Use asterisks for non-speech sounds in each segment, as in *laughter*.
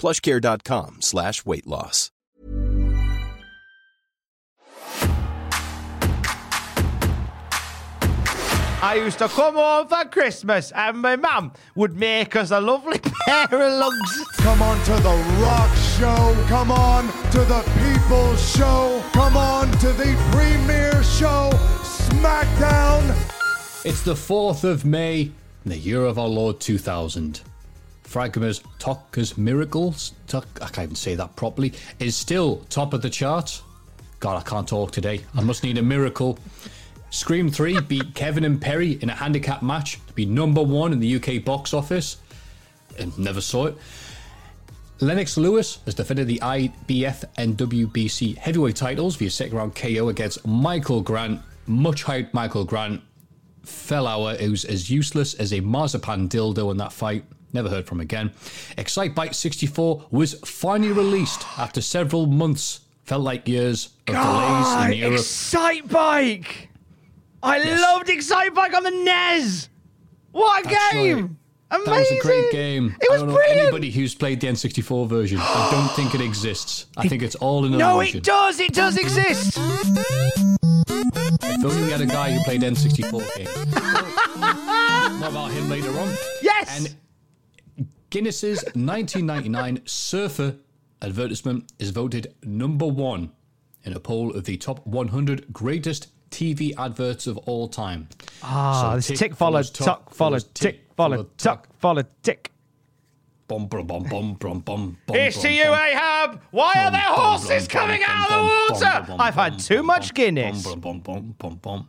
plushcare.com slash weight loss. I used to come home for Christmas and my mum would make us a lovely *laughs* pair of lugs. Come on to the rock show. Come on to the people's show. Come on to the premiere show. SmackDown. It's the 4th of May, in the year of our Lord 2000. Fragma's Toca's Miracles, Tok, I can't even say that properly, is still top of the charts. God, I can't talk today. I must need a miracle. Scream 3 *laughs* beat Kevin and Perry in a handicap match to be number one in the UK box office. And never saw it. Lennox Lewis has defended the IBF and WBC heavyweight titles via second round KO against Michael Grant. Much hyped Michael Grant fell out. It was as useless as a marzipan dildo in that fight. Never heard from again. Excite Bike 64 was finally released after several months. Felt like years of God, delays in Europe. Excite Bike! I Yes. loved Excite Bike on the NES! What a That's game! right. Amazing! That was a great game. It was I don't brilliant! know anybody who's played the N64 version. I don't *gasps* think it exists. I think it's all an no, illusion. it does! It does exist! If only we had a guy who played N64 games. *laughs* More about him later on. Yes! And Guinness's 1999 Surfer advertisement is voted number one in a poll of the top 100 greatest TV adverts of all time. Ah, So this tick tick follow, follows tuck tuck, follow, tick tick, follow, follow tuck tuck. follow, tick. Bum, bum, bum, bum, bum, bum, bum, It's to you. Ahab! Why are there horses coming out of the water? I've had too much bum, Guinness. bum, bum, bum, bum, bum.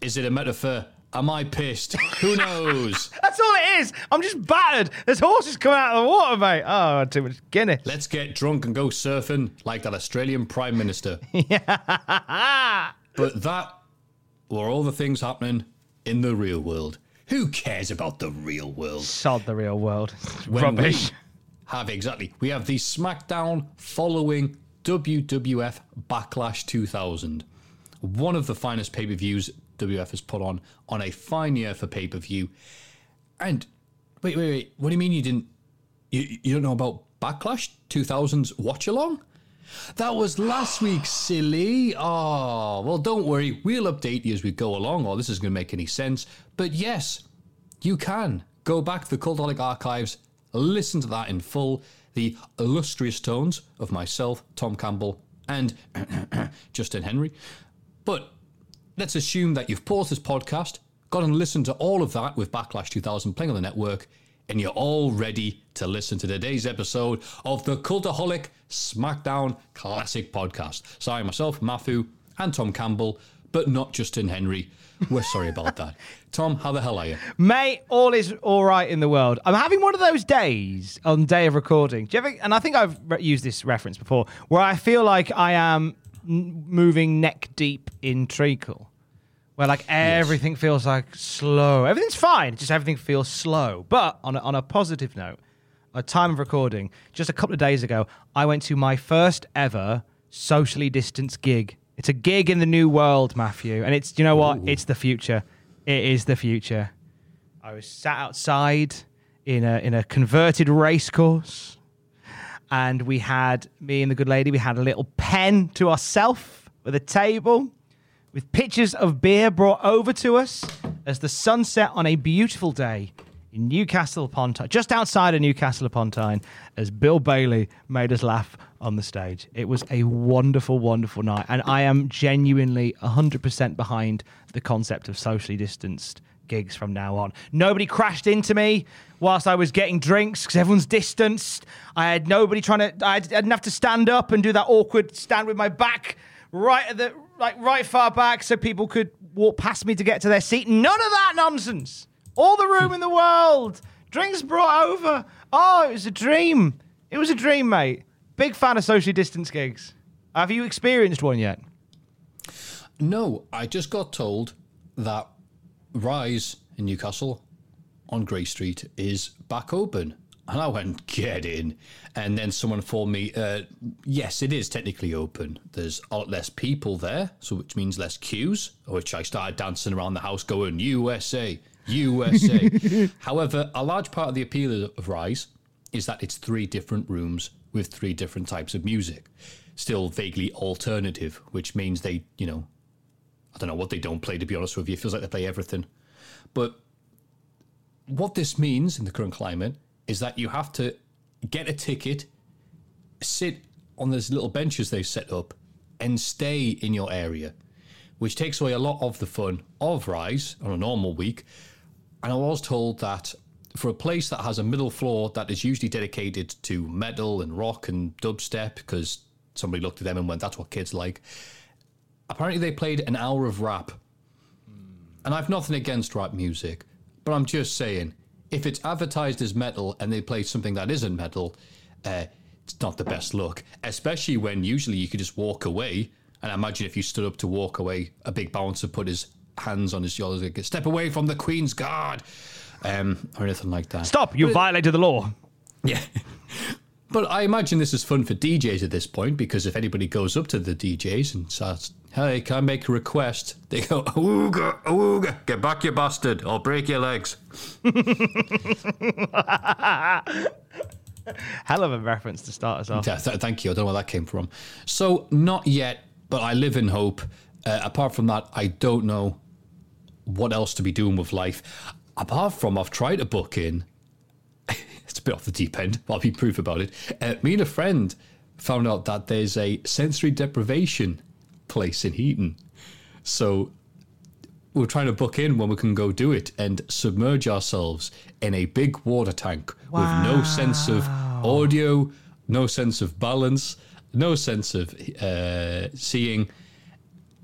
Is it a metaphor? Am I pissed? Who *laughs* knows? That's all it is. I'm just battered. There's horses coming out of the water, mate. Oh, too much Guinness. Let's get drunk and go surfing like that Australian Prime Minister. *laughs* But that were all the things happening in the real world. Who cares about the real world? Sod the real world. *laughs* Rubbish. have exactly. We have the SmackDown following WWF Backlash 2000. One of the finest pay per views WF has put on on a fine year for pay per view. And wait, wait, wait. What do you mean you didn't? You, you don't know about Backlash 2000's watch along? That was last week, silly. Oh, well, don't worry. We'll update you as we go along, or this is going to make any sense. But yes, you can go back to the Cultaholic archives, listen to that in full. The illustrious tones of myself, Tom Campbell, and *clears throat* Justin Henry. But let's assume that you've paused this podcast, gone and listened to all of that with Backlash 2000 playing on the network, and you're all ready to listen to today's episode of the Cultaholic SmackDown Classic Podcast. Sorry, myself, Matthew, and Tom Campbell, but not Justin Henry. We're sorry about that. *laughs* Tom, how the hell are you? Mate, all is all right in the world. I'm having one of those days on day of recording. Do you ever, and I think I've re- used this reference before, where I feel like I am moving neck deep in treacle. Where like everything feels like slow. Everything's fine, just everything feels slow. But on a, on a positive note, a time of recording, just a couple of days ago, I went to my first ever socially distanced gig. It's a gig in the new world, Matthew, and it's you know what? It's the future. It is the future. I was sat outside in a in a converted race course, and we had me and the good lady. We had a little pen to ourselves with a table, with pictures of beer brought over to us as the sun set on a beautiful day in Newcastle upon Tyne, just outside of Newcastle upon Tyne, as Bill Bailey made us laugh on the stage. It was a wonderful, wonderful night. And I am genuinely 100% behind the concept of socially distanced gigs from now on. Nobody crashed into me whilst I was getting drinks because everyone's distanced. I had nobody trying to, I didn't have to stand up and do that awkward stand with my back right at the, like right far back so people could walk past me to get to their seat. None of that nonsense. All the room in the world. Drinks brought over. Oh, it was a dream. It was a dream, mate. Big fan of socially distanced gigs. Have you experienced one yet? No, I just got told that Rise in Newcastle on Grey Street is back open. And I went, get in. And then someone informed me, uh, yes, it is technically open. There's a lot less people there, so which means less queues, which I started dancing around the house going, USA, USA. *laughs* However, a large part of the appeal of Rise is that it's three different rooms with three different types of music. Still vaguely alternative, which means they, you know, I don't know what they don't play, to be honest with you. It feels like they play everything. But what this means in the current climate is that you have to get a ticket, sit on those little benches they've set up, and stay in your area, which takes away a lot of the fun of Rise on a normal week. And I was told that for a place that has a middle floor that is usually dedicated to metal and rock and dubstep, because somebody looked at them and went, that's what kids like. Apparently, they played an hour of rap. And I've nothing against rap music, but I'm just saying, if it's advertised as metal and they play something that isn't metal, uh, it's not the best look. Especially when usually you could just walk away. And I imagine if you stood up to walk away, a big bouncer put his hands on his shoulders, like, step away from the Queen's Guard, um, or anything like that. Stop! You violated the law. Yeah. But I imagine this is fun for DJs at this point because if anybody goes up to the DJs and starts, hey, can I make a request? They go, ooga, ooga, get back, you bastard, I'll break your legs. *laughs* Hell of a reference to start us off. Yeah, th- thank you. I don't know where that came from. So, not yet, but I live in hope. Uh, apart from that, I don't know what else to be doing with life. Apart from, I've tried to book in. *laughs* it's a bit off the deep end, but I'll be proof about it. Uh, me and a friend found out that there's a sensory deprivation place in Heaton. So, we're trying to book in when we can go do it and submerge ourselves in a big water tank with no sense of audio, no sense of balance, no sense of uh, seeing,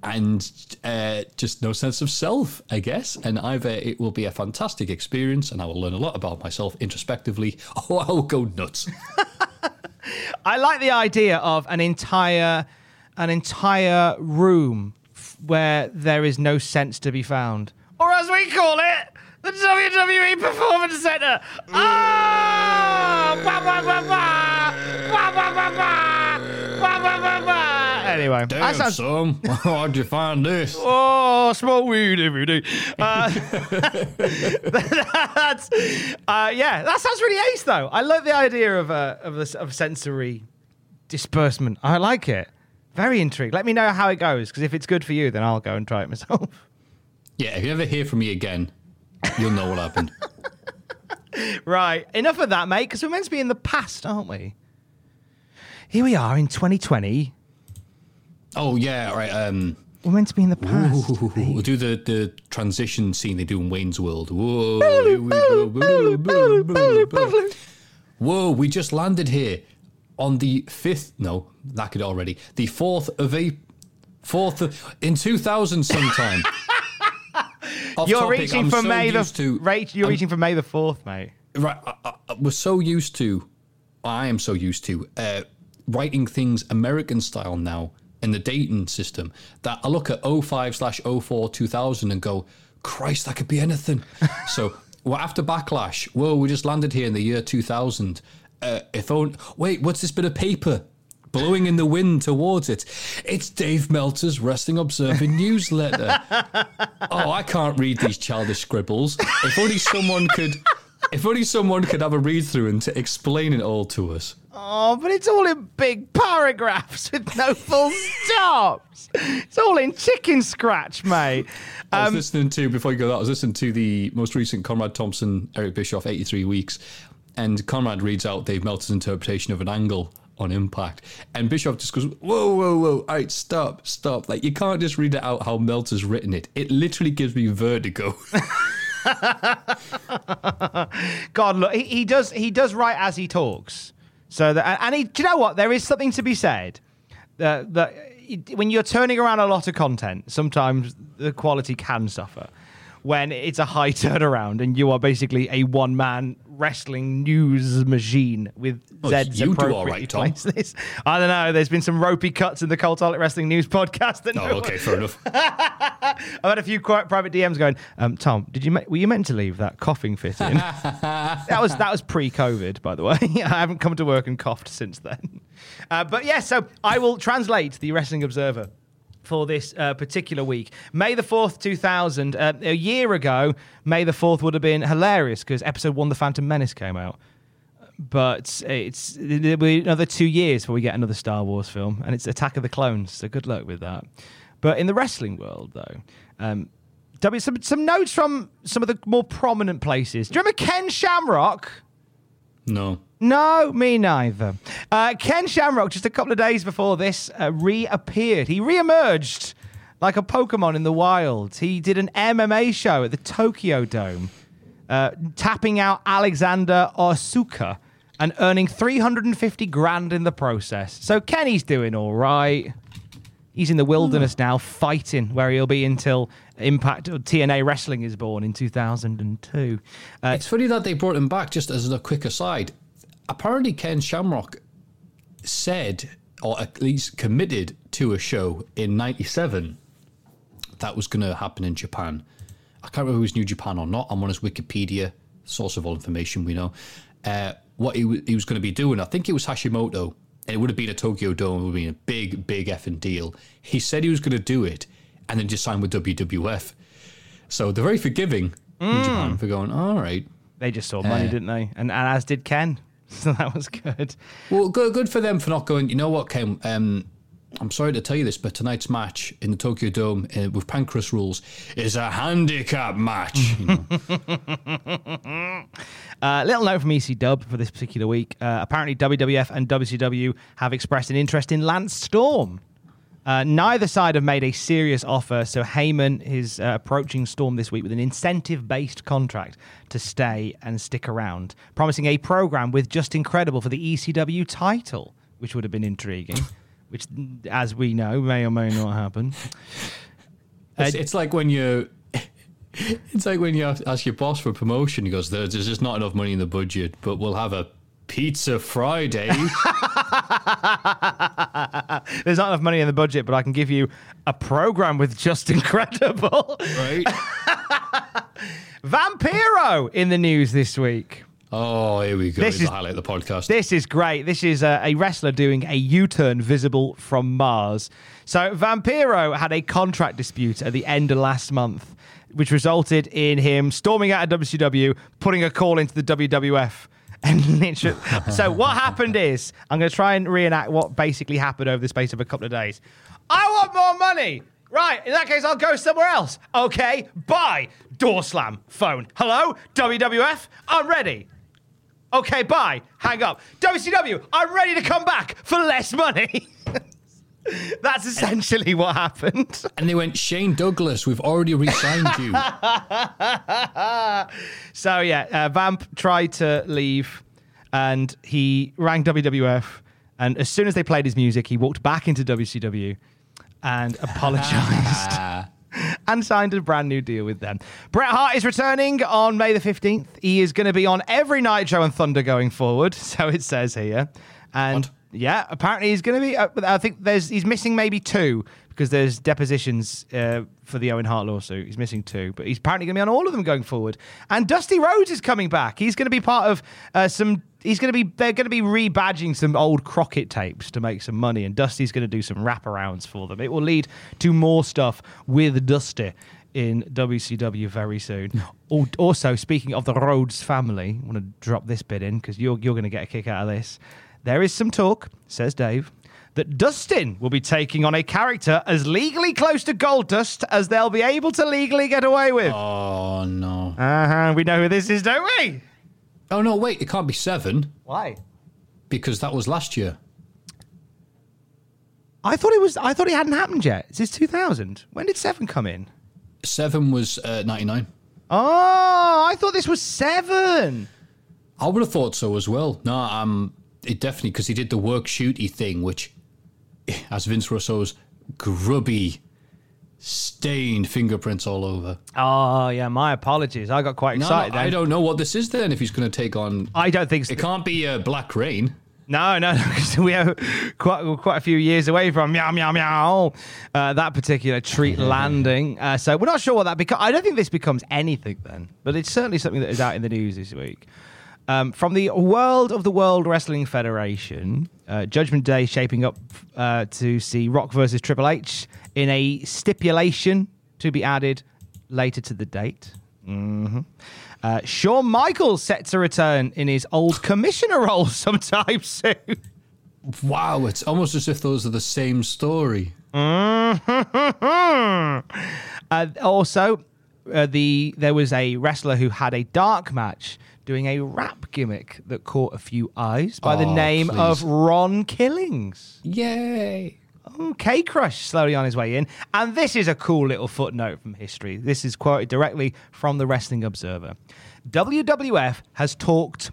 and uh, just no sense of self, I guess. And either it will be a fantastic experience and I will learn a lot about myself introspectively, *laughs* or I will go nuts. *laughs* I like the idea of an entire an entire room f- where there is no sense to be found, or as we call it, the WWE Performance Center. Ah! Ba, ba, ba, ba! Ba, ba, ba, ba! Ba, ba, ba, ba! Anyway, that Damn, sounds son, *laughs* how'd you find this? Oh, smoke weed every day. *laughs* Uh, *laughs* that's, uh, yeah, that sounds really ace, though. I love the idea of uh, of, this, of sensory disbursement. I like it. Very intrigued. Let me know how it goes, because if it's good for you, then I'll go and try it myself. *laughs* Yeah, if you ever hear from me again, you'll know what happened. *laughs* right, enough of that, mate, because we're meant to be in the past, aren't we? Here we are in 2020. Oh yeah, right. Um, We're meant to be in the past. Ooh, we'll do the, the transition scene they do in Wayne's World. Whoa. Whoa, we just landed here on the fifth. No, that could already. The fourth of a fourth of, in two thousand sometime. *laughs* You're topic, reaching I'm for so May the to- Rach, You're I'm- reaching for May the fourth, mate. right I, I, we're so used to i am so used to uh, writing things american style now in the dating system that i look at 05 slash 04 2000 and go christ that could be anything *laughs* so well, after backlash whoa we just landed here in the year 2000 uh, if only wait what's this bit of paper blowing in the wind towards it it's dave meltzer's Wrestling Observer newsletter *laughs* oh, I can't read these childish scribbles. If only someone could. If only someone could have a read through and to explain it all to us. Oh, but it's all in big paragraphs with no full stops. It's all in chicken scratch, mate. I was Um, listening to before you go. That I was listening to the most recent Conrad Thompson, Eric Bischoff, eighty three weeks, and Conrad reads out Dave Meltzer's interpretation of an angle on Impact. And Bischoff just goes, whoa, whoa, whoa, all right, stop, stop. Like, you can't just read it out how Meltzer's written it. It literally gives me vertigo. *laughs* God, look, he, he does he does write as he talks. So that and he, do you know what? There is something to be said that that when you're turning around a lot of content, sometimes the quality can suffer. When it's a high *laughs* turnaround and you are basically a one man wrestling news machine with Oh, Zed's you do all right, Tom. *laughs* I don't know. There's been some ropey cuts in the Cultaholic Wrestling News podcast. That oh, no okay, one- fair enough. *laughs* I've had a few private DMs going, um, Tom, did you were you meant to leave that coughing fit in? *laughs* that was that was pre-COVID, by the way. I haven't come to work and coughed since then. Uh, but yeah, so I will translate the Wrestling Observer for this uh, particular week. May the 4th, 2000. Uh, a year ago, May the 4th would have been hilarious because episode one, The Phantom Menace, came out. But it's it'll be another two years before we get another Star Wars film, and it's Attack of the Clones. So good luck with that. But in the wrestling world, though, um, some some notes from some of the more prominent places. Do you remember Ken Shamrock? No. No, me neither. Uh, Ken Shamrock, just a couple of days before this, uh, reappeared. He reemerged like a Pokemon in the wild. He did an MMA show at the Tokyo Dome, uh, tapping out Alexander Otsuka and earning 350 grand in the process. So Kenny's doing all right. He's in the wilderness now, fighting where he'll be until Impact or TNA Wrestling is born in 2002. Uh, It's funny that they brought him back, just as a quick aside. Apparently, Ken Shamrock said, or at least committed to a show in 97 that was going to happen in Japan. I can't remember if it was New Japan or not. I'm on his Wikipedia, source of all information we know. Uh, what he, w- he was going to be doing, I think it was Hashimoto, and it would have been a Tokyo Dome, it would have been a big, big effing deal. He said he was going to do it and then just sign with WWF. So they're very forgiving in Japan for going, all right. They just saw money, Uh, didn't they? And, and as did Ken. *laughs* So that was good. Well, good, good for them for not going. You know what, Ken? Um, I'm sorry to tell you this, but tonight's match in the Tokyo Dome uh, with Pancrase rules is a handicap match. You know? *laughs* Uh, little note from EC Dub for this particular week. Uh, apparently, WWF and WCW have expressed an interest in Lance Storm. Uh, neither side have made a serious offer, so Heyman is uh, approaching Storm this week with an incentive based contract to stay and stick around, promising a program with Justin Credible for the ECW title, which would have been intriguing, *laughs* which, as we know, may or may not happen. it's, it's like when you. *laughs* It's like when you ask your boss for a promotion. He goes, "There's there's just not enough money in the budget, but we'll have a pizza Friday." *laughs* There's not enough money in the budget, but I can give you a program with Just *laughs* Incredible. right? *laughs* Vampiro in the news this week. Oh, here we go. This This is is- the highlight of the podcast. This is great. This is a, a wrestler doing a U turn visible from Mars. So, Vampiro had a contract dispute at the end of last month, which resulted in him storming out of WCW, putting a call into the WWF. And literally, so what happened is, I'm going to try and reenact what basically happened over the space of a couple of days. I want more money. Right, in that case, I'll go somewhere else. Okay, bye. Door slam, phone. Hello, WWF, I'm ready. Okay, bye. Hang up. WCW, I'm ready to come back for less money. *laughs* *laughs* That's essentially what happened. and they went, Shane Douglas, we've already re-signed you. *laughs* So yeah, uh, Vamp tried to leave, and he rang WWF. And as soon as they played his music, he walked back into WCW and *laughs* apologized. and signed a brand new deal with them. Bret Hart is returning on May the 15th. He is going to be on every Nitro and Thunder going forward, so it says here. And? Yeah, apparently he's going to be. Uh, I think there's he's missing maybe two because there's depositions uh, for the Owen Hart lawsuit. He's missing two, but he's apparently going to be on all of them going forward. And Dusty Rhodes is coming back. He's going to be part of uh, some. He's going to be. They're going to be rebadging some old Crockett tapes to make some money, and Dusty's going to do some wraparounds for them. It will lead to more stuff with Dusty in WCW very soon. *laughs* Also, speaking of the Rhodes family, I want to drop this bit in because you're you're going to get a kick out of this. There is some talk, says Dave, that Dustin will be taking on a character as legally close to Goldust as they'll be able to legally get away with. oh, no. Uh-huh. We know who this is, don't we? Oh, no, wait, it can't be seven Why? because that was last year. I thought it was. I thought it hadn't happened yet. Is this 2000? When did seven come in? Seven was uh, 99. Oh, I thought this was seven. I would have thought so as well. No, um, it definitely because he did the work shooty thing, which, as Vince Russo's grubby, stained fingerprints all over. Oh yeah, my apologies. I got quite No, excited. I don't know what this is then. If he's going to take on, I don't think so. it can't be uh, Black Reign. No, no, no, we are quite quite a few years away from meow meow meow uh, that particular treat *laughs* landing. Uh, so we're not sure what that becomes. I don't think this becomes anything then, but it's certainly something that is out in the news this week. Um, from the world of the World Wrestling Federation, uh, Judgment Day shaping up uh, to see Rock versus Triple H in a stipulation to be added later to the date. hmm Uh, Shawn Michaels set to return in his old commissioner role *laughs* sometime soon. Wow, it's almost as if those are the same story. *laughs* uh, also, uh, the there was a wrestler who had a dark match doing a rap gimmick that caught a few eyes by the Oh, name please. of Ron Killings. Yay! Okay, Crush slowly on his way in. And this is a cool little footnote from history. This is quoted directly from the Wrestling Observer. WWF has talked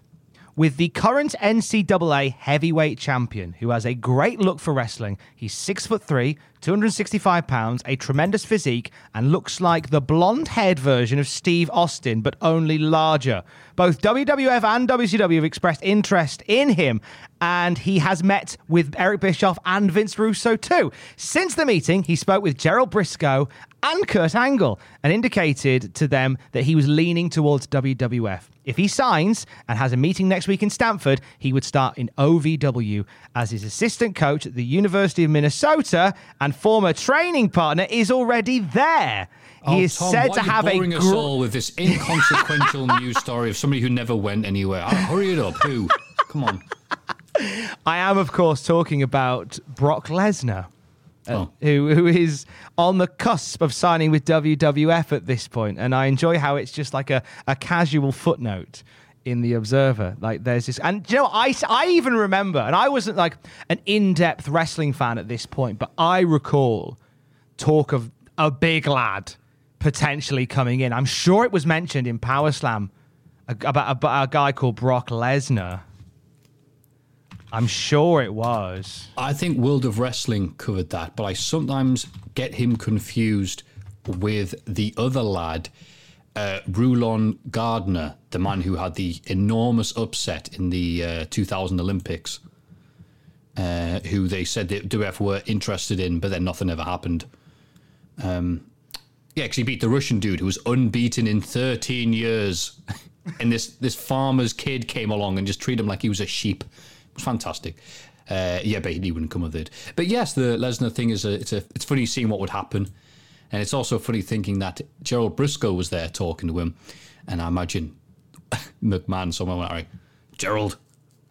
with the current NCAA heavyweight champion, who has a great look for wrestling. He's six foot three, 265 pounds, a tremendous physique, and looks like the blonde haired version of Steve Austin, but only larger. Both WWF and WCW have expressed interest in him, and he has met with Eric Bischoff and Vince Russo too. Since the meeting, he spoke with Gerald Brisco and Kurt Angle and indicated to them that he was leaning towards WWF. If he signs and has a meeting next week in Stamford, he would start in OVW as his assistant coach at the University of Minnesota and former training partner is already there. He Oh, is Tom, said why to are you have a boring us all with this inconsequential *laughs* news story of somebody who never went anywhere. Ah, hurry it up. Who? Come on. *laughs* I am, of course, talking about Brock Lesnar. Oh. who who is on the cusp of signing with WWF at this point, and I enjoy how it's just like a, a casual footnote in the Observer. Like there's this, and you know, I I even remember, and I wasn't like an in depth wrestling fan at this point, but I recall talk of a big lad potentially coming in. I'm sure it was mentioned in Power Slam about, about a guy called Brock Lesnar. I'm sure it was. I think World of Wrestling covered that, but I sometimes get him confused with the other lad, uh, Rulon Gardner, the man who had the enormous upset in the uh, 2000 Olympics, uh, who they said the WF were interested in, but then nothing ever happened. Um, yeah, he beat the Russian dude who was unbeaten in 13 years. *laughs* and this, this farmer's kid came along and just treated him like he was a sheep. It was fantastic. Uh, yeah, but he wouldn't come with it. But yes, the Lesnar thing is a, it's a, it's funny seeing what would happen, and it's also funny thinking that Gerald Brisco was there talking to him, and I imagine *laughs* McMahon somewhere went, "All right, Gerald,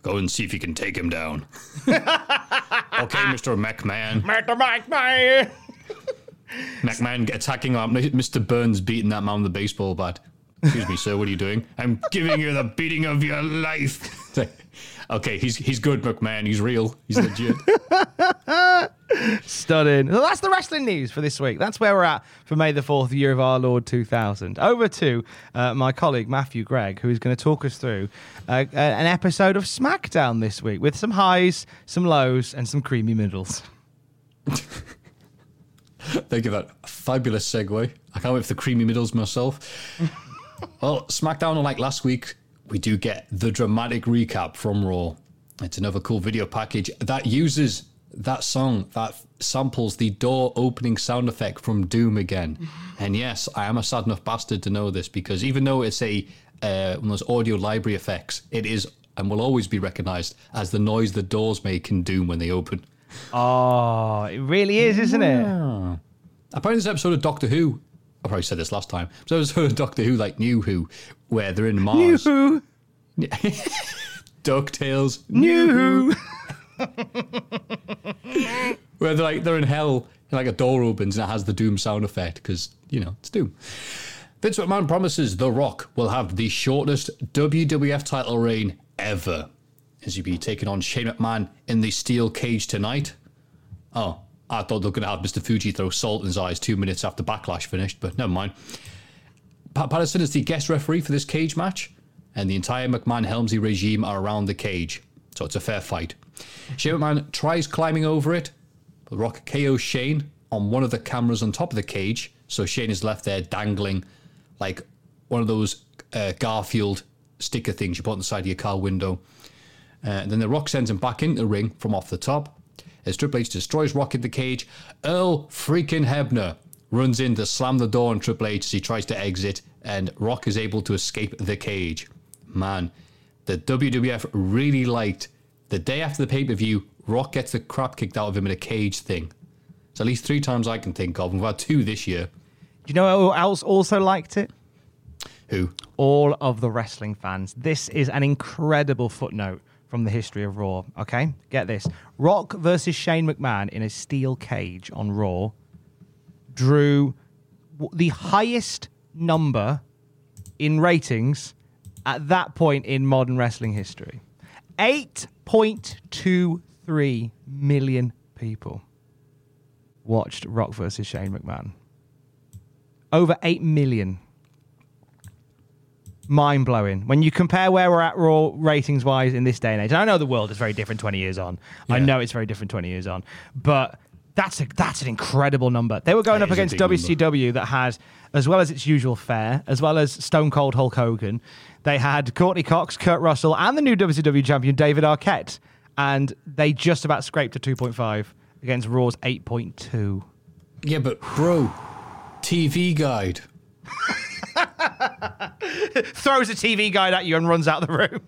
go and see if you can take him down." *laughs* okay, Mister McMahon. Mr. McMahon. *laughs* McMahon attacking. Mr. Burns beating that man with the baseball bat. Excuse me, sir. What are you doing? I'm giving you the beating of your life. okay, he's he's good, McMahon. He's real. He's legit. Stunning. Well, that's the wrestling news for this week. That's where we're at for May the 4th, year of our Lord 2000. Over to uh, my colleague Matthew Gregg, who is going to talk us through uh, a- an episode of SmackDown this week with some highs, some lows, and some creamy middles. Thank you for that fabulous segue. I can't wait for the creamy middles myself. Well, SmackDown, unlike last week, we do get the dramatic recap from Raw. It's another cool video package that uses that song that samples the door opening sound effect from Doom again. and yes, I am a sad enough bastard to know this because even though it's a uh, one of those audio library effects, it is and will always be recognized as the noise the doors make in Doom when they open. Oh, it really is, isn't it? Apparently, this episode of Doctor Who. I probably said this last time. So episode of *laughs* Doctor Who, like New Who, where they're in Mars. New Who. *laughs* Ducktales. New Who. *laughs* Where they're like they're in hell, and like a door opens and it has the Doom sound effect because you know it's Doom. Vince McMahon promises The Rock will have the shortest WWF title reign ever, as he be taking on Shane McMahon in the steel cage tonight. Oh, I thought they were going to have Mr. Fuji throw salt in his eyes two minutes after Backlash finished, but never mind. Pat Patterson is the guest referee for this cage match, and the entire McMahon Helmsley regime are around the cage, so it's a fair fight. Shane McMahon tries climbing over it, but Rock KOs Shane on one of the cameras on top of the cage, so Shane is left there dangling like one of those uh, Garfield sticker things you put on the side of your car window. Uh, then the Rock sends him back into the ring from off the top. As Triple H destroys Rock in the cage, Earl freaking Hebner runs in to slam the door on Triple H as he tries to exit, and Rock is able to escape the cage. Man, the WWF really liked the day after the pay per view, Rock gets the crap kicked out of him in a cage thing. It's at least three times I can think of, and we've had two this year. Do you know who else also liked it? Who? all of the wrestling fans. This is an incredible footnote from the history of Raw. Okay, get this: Rock versus Shane McMahon in a steel cage on Raw drew the highest number in ratings at that point in modern wrestling history. 8.23 million people watched Rock versus Shane McMahon. Over 8 million mind blowing when you compare where we're at raw ratings wise in this day and age. And I know the world is very different 20 years on. I know it's very different 20 years on, but that's a, that's an incredible number. They were going That up against big number. WCW that has, as well as its usual fare, as well as Stone Cold Hulk Hogan, they had Courteney Cox, Kurt Russell, and the new WCW champion David Arquette, and they just about scraped a 2.5 against Raw's 8.2. Yeah, but bro, TV guide. *laughs* *laughs* Throws a TV guide at you and runs out of the room.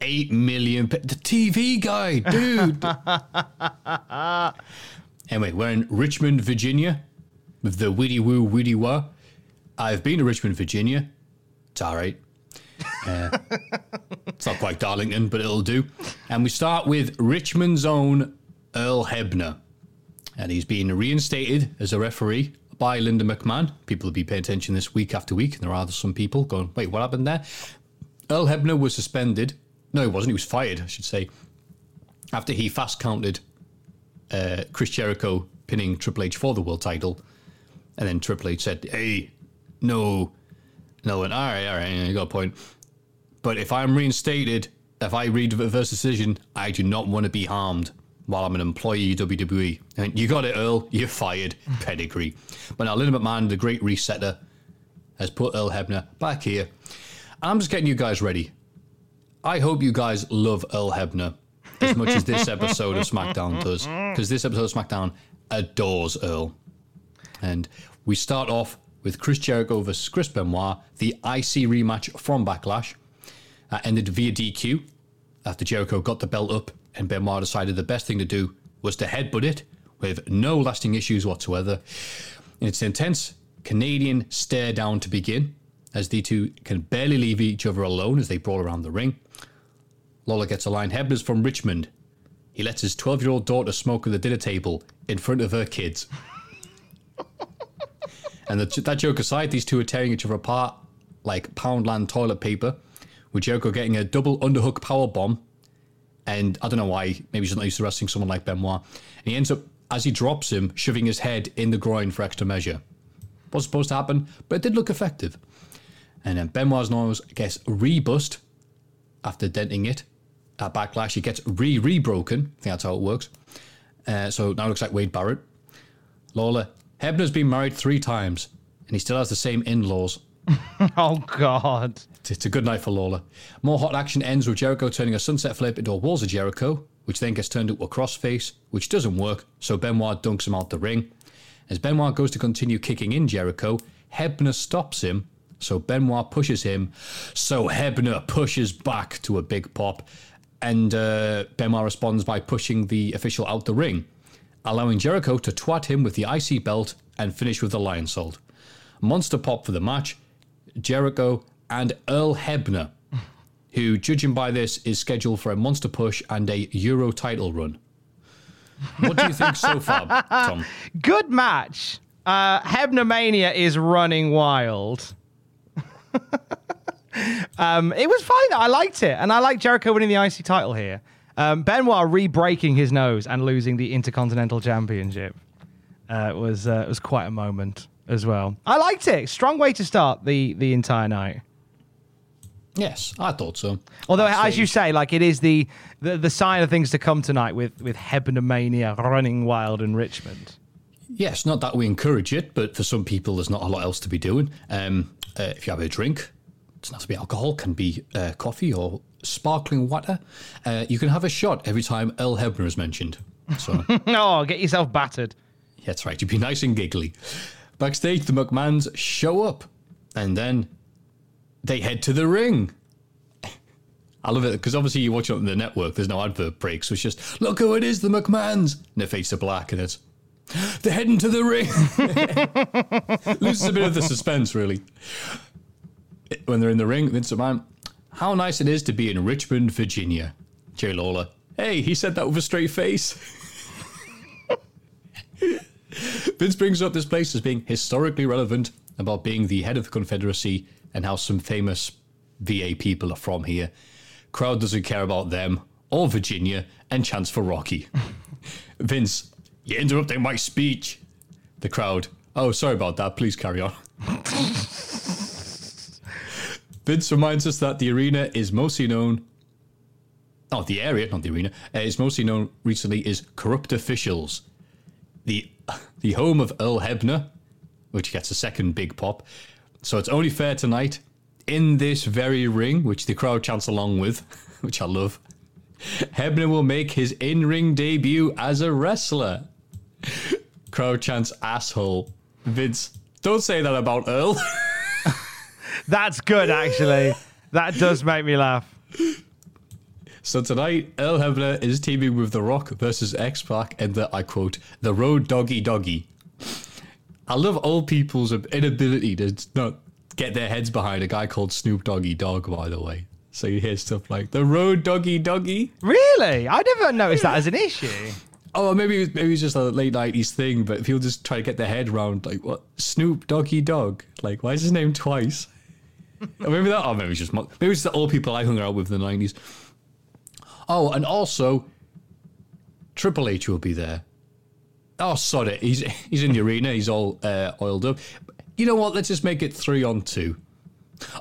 Eight million. Pe- the TV guide, dude. *laughs* anyway, we're in Richmond, Virginia, with the witty woo witty wah. I've been to Richmond, Virginia. It's all right. *laughs* Uh, it's not quite Darlington, but it'll do. And we start with Richmond's own Earl Hebner. And he's been reinstated as a referee by Linda McMahon. People will be paying attention this week after week, and there are some people going, wait, what happened there? Earl Hebner was suspended. No, he wasn't. He was fired, I should say, after he fast counted uh, Chris Jericho pinning Triple H for the world title. And then Triple H said, hey, no. No, and all right, all right, you got a point. But if I'm reinstated, if I read the reverse decision, I do not want to be harmed while I'm an employee of WWE. And you got it, Earl. You're fired. *laughs* Pedigree. But now Linda McMahon, the great resetter, has put Earl Hebner back here. I'm just getting you guys ready. I hope you guys love Earl Hebner as much as this *laughs* episode of SmackDown does, because this episode of SmackDown adores Earl. And we start off with Chris Jericho versus Chris Benoit, the IC rematch from Backlash. That ended via DQ after Jericho got the belt up and Benoit decided the best thing to do was to headbutt it with no lasting issues whatsoever. It's an intense Canadian stare down to begin as the two can barely leave each other alone as they brawl around the ring. Lawler gets a line Hebner's from Richmond. He lets his 12 year old daughter smoke at the dinner table in front of her kids. *laughs* and the, that joke aside, these two are tearing each other apart like Poundland toilet paper, with Jericho getting a double underhook power bomb. And I don't know why, maybe he's not used to wrestling someone like Benoit. And he ends up, as he drops him, shoving his head in the groin for extra measure. Wasn't supposed to happen, but it did look effective. And then Benoit's nose gets rebust after denting it at Backlash. He gets re re broken. I think that's how it works. Uh, so now it looks like Wade Barrett. Lawler. Hebner's been married three times, and he still has the same in laws. *laughs* Oh, God. It's a good night for Lawler. More hot action ends with Jericho turning a sunset flip into a Walls of Jericho, which then gets turned into a crossface, which doesn't work, so Benoit dunks him out the ring. As Benoit goes to continue kicking in Jericho, Hebner stops him, so Benoit pushes him, so Hebner pushes back to a big pop, and uh, Benoit responds by pushing the official out the ring, allowing Jericho to twat him with the IC belt and finish with the Lionsault. Monster pop for the match, Jericho and Earl Hebner, who, judging by this, is scheduled for a monster push and a Euro title run. What do you think so far, Tom? *laughs* Good match. Uh, is running wild. *laughs* um, it was fine. I liked it, and I like Jericho winning the IC title here. Um, Benoit re-breaking his nose and losing the Intercontinental Championship uh, was uh, was quite a moment as well. I liked it. Strong way to start the the entire night. Yes, I thought so. Although, as you say, like it is the, the the sign of things to come tonight with with Hebner mania running wild in Richmond. Yes, not that we encourage it, but for some people, there's not a lot else to be doing. Um, uh, if you have a drink, it doesn't have to be alcohol, can be uh, coffee or sparkling water. Uh, you can have a shot every time El Hebner is mentioned. So, *laughs* oh, get yourself battered. Yeah, that's right, you'd be nice and giggly. Backstage, the McMahons show up, and then they head to the ring. I love it because obviously you watch it on the network. There's no advert break, so it's just look who it is, the McMahons. And their face are black, and it's they're heading to the ring. *laughs* Loses a bit of the suspense, really. When they're in the ring, Vince McMahon, how nice it is to be in Richmond, Virginia. Jay Lawler, hey, he said that with a straight face. *laughs* Vince brings up this place as being historically relevant about being the head of the Confederacy and how some famous VA people are from here. Crowd doesn't care about them or Virginia and chance for Rocky. *laughs* Vince, you're interrupting my speech. The crowd, oh, sorry about that. Please carry on. *laughs* Vince reminds us that the arena is mostly known. Oh, the area, not the arena, uh, is mostly known recently is corrupt officials. The *laughs* the home of Earl Hebner, which gets a second big pop. So it's only fair tonight, in this very ring, which the crowd chants along with, *laughs* which I love. Hebner will make his in ring debut as a wrestler. Crowd chants asshole. Vince, don't say that about Earl. *laughs* That's good, actually. that does make me laugh. So tonight, Earl Hebner is teaming with The Rock versus X Pac and the, I quote, the road doggy doggy. I love old people's inability to not get their heads behind a guy called Snoop Doggy Dogg, by the way. So you hear stuff like the road doggy doggy. Really? I never noticed that as an issue. *laughs* Oh, maybe it- was, maybe it's just a late nineties thing, but if people just try to get their head around like what Snoop Doggy Dogg. Like, why is his name twice? or *laughs* maybe that. Oh, maybe it's just maybe it's the old people I hung out with in the nineties. Oh, and also Triple H will be there. Oh, sod it. He's *laughs* he's in the arena. He's all uh, oiled up. You know what? Let's just make it three on two.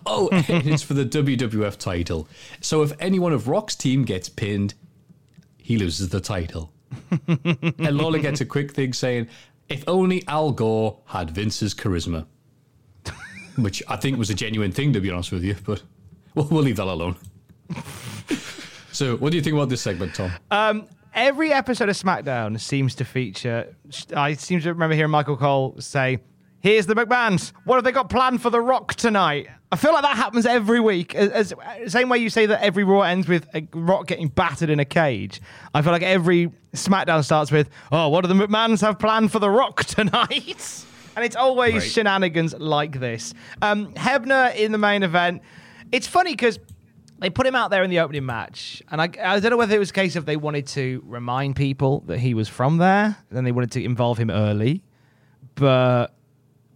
Oh, *laughs* it's for the WWF title. So if any one of Rock's team gets pinned, he loses the title. *laughs* and Lawler gets a quick thing saying, if only Al Gore had Vince's charisma. Which I think was a genuine thing, to be honest with you, but we'll, we'll leave that alone. so, what do you think about this segment, Tom? Every episode of SmackDown seems to feature. I seem to remember hearing Michael Cole say, Here's the McMahons. What have they got planned for The Rock tonight? I feel like that happens every week. As, as same way you say that every Raw ends with a Rock getting battered in a cage. I feel like every SmackDown starts with, "Oh, what do the McMahons have planned for The Rock *laughs* tonight?" and it's always Right. shenanigans like this. Um, Hebner in the main event. It's funny because they put him out there in the opening match, and I, I don't know whether it was a case of they wanted to remind people that he was from there, then they wanted to involve him early, but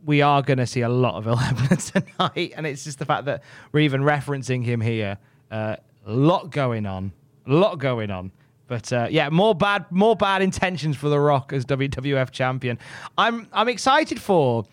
we are going to see a lot of *laughs* Hebner tonight, and it's just the fact that we're even referencing him here. A lot going on, a lot going on. But uh, yeah, more bad, more bad intentions for The Rock as WWF champion. I'm I'm excited for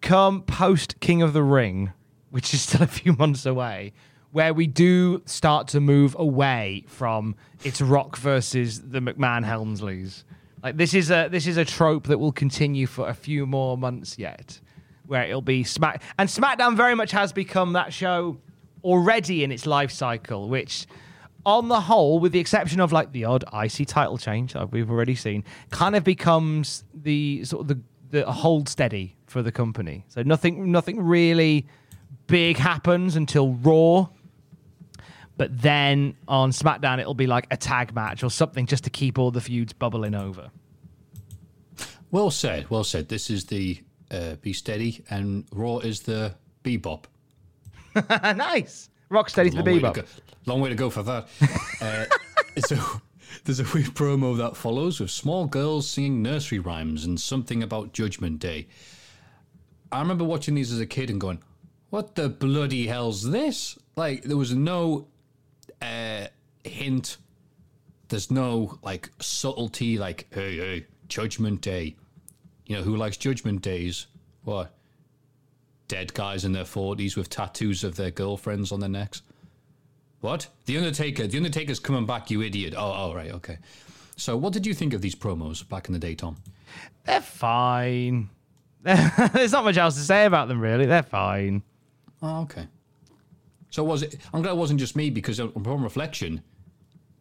come post King of the Ring, which is still a few months away, where we do start to move away from it's Rock versus the McMahon Helmsleys. Like this is a this is a trope that will continue for a few more months yet, where it'll be Smack and SmackDown very much has become that show already in its life cycle, which on the whole, with the exception of like the odd IC title change that we've already seen, kind of becomes the sort of the, the hold steady for the company. So nothing nothing really big happens until Raw. But then on SmackDown, it'll be like a tag match or something just to keep all the feuds bubbling over. Well said, well said. This is the uh, Be Steady, and Raw is the Bebop. *laughs* nice. Rocksteady to the Long way to bebop. Long way to go for that. uh, *laughs* so there's a weird promo that follows with small girls singing nursery rhymes and something about Judgment Day. I remember watching these as a kid and going, "What the bloody hell's this?" Like there was no uh, hint there's no like subtlety, like hey, hey, Judgment Day. You know who likes Judgment Days? What? Dead guys in their forties with tattoos of their girlfriends on their necks. What? The Undertaker. The Undertaker's coming back, you idiot. Oh, oh, right, okay. So, what did you think of these promos back in the day, Tom? They're fine. *laughs* There's not much else to say about them, really. They're fine. Oh, okay. So was it? I'm glad it wasn't just me because upon reflection,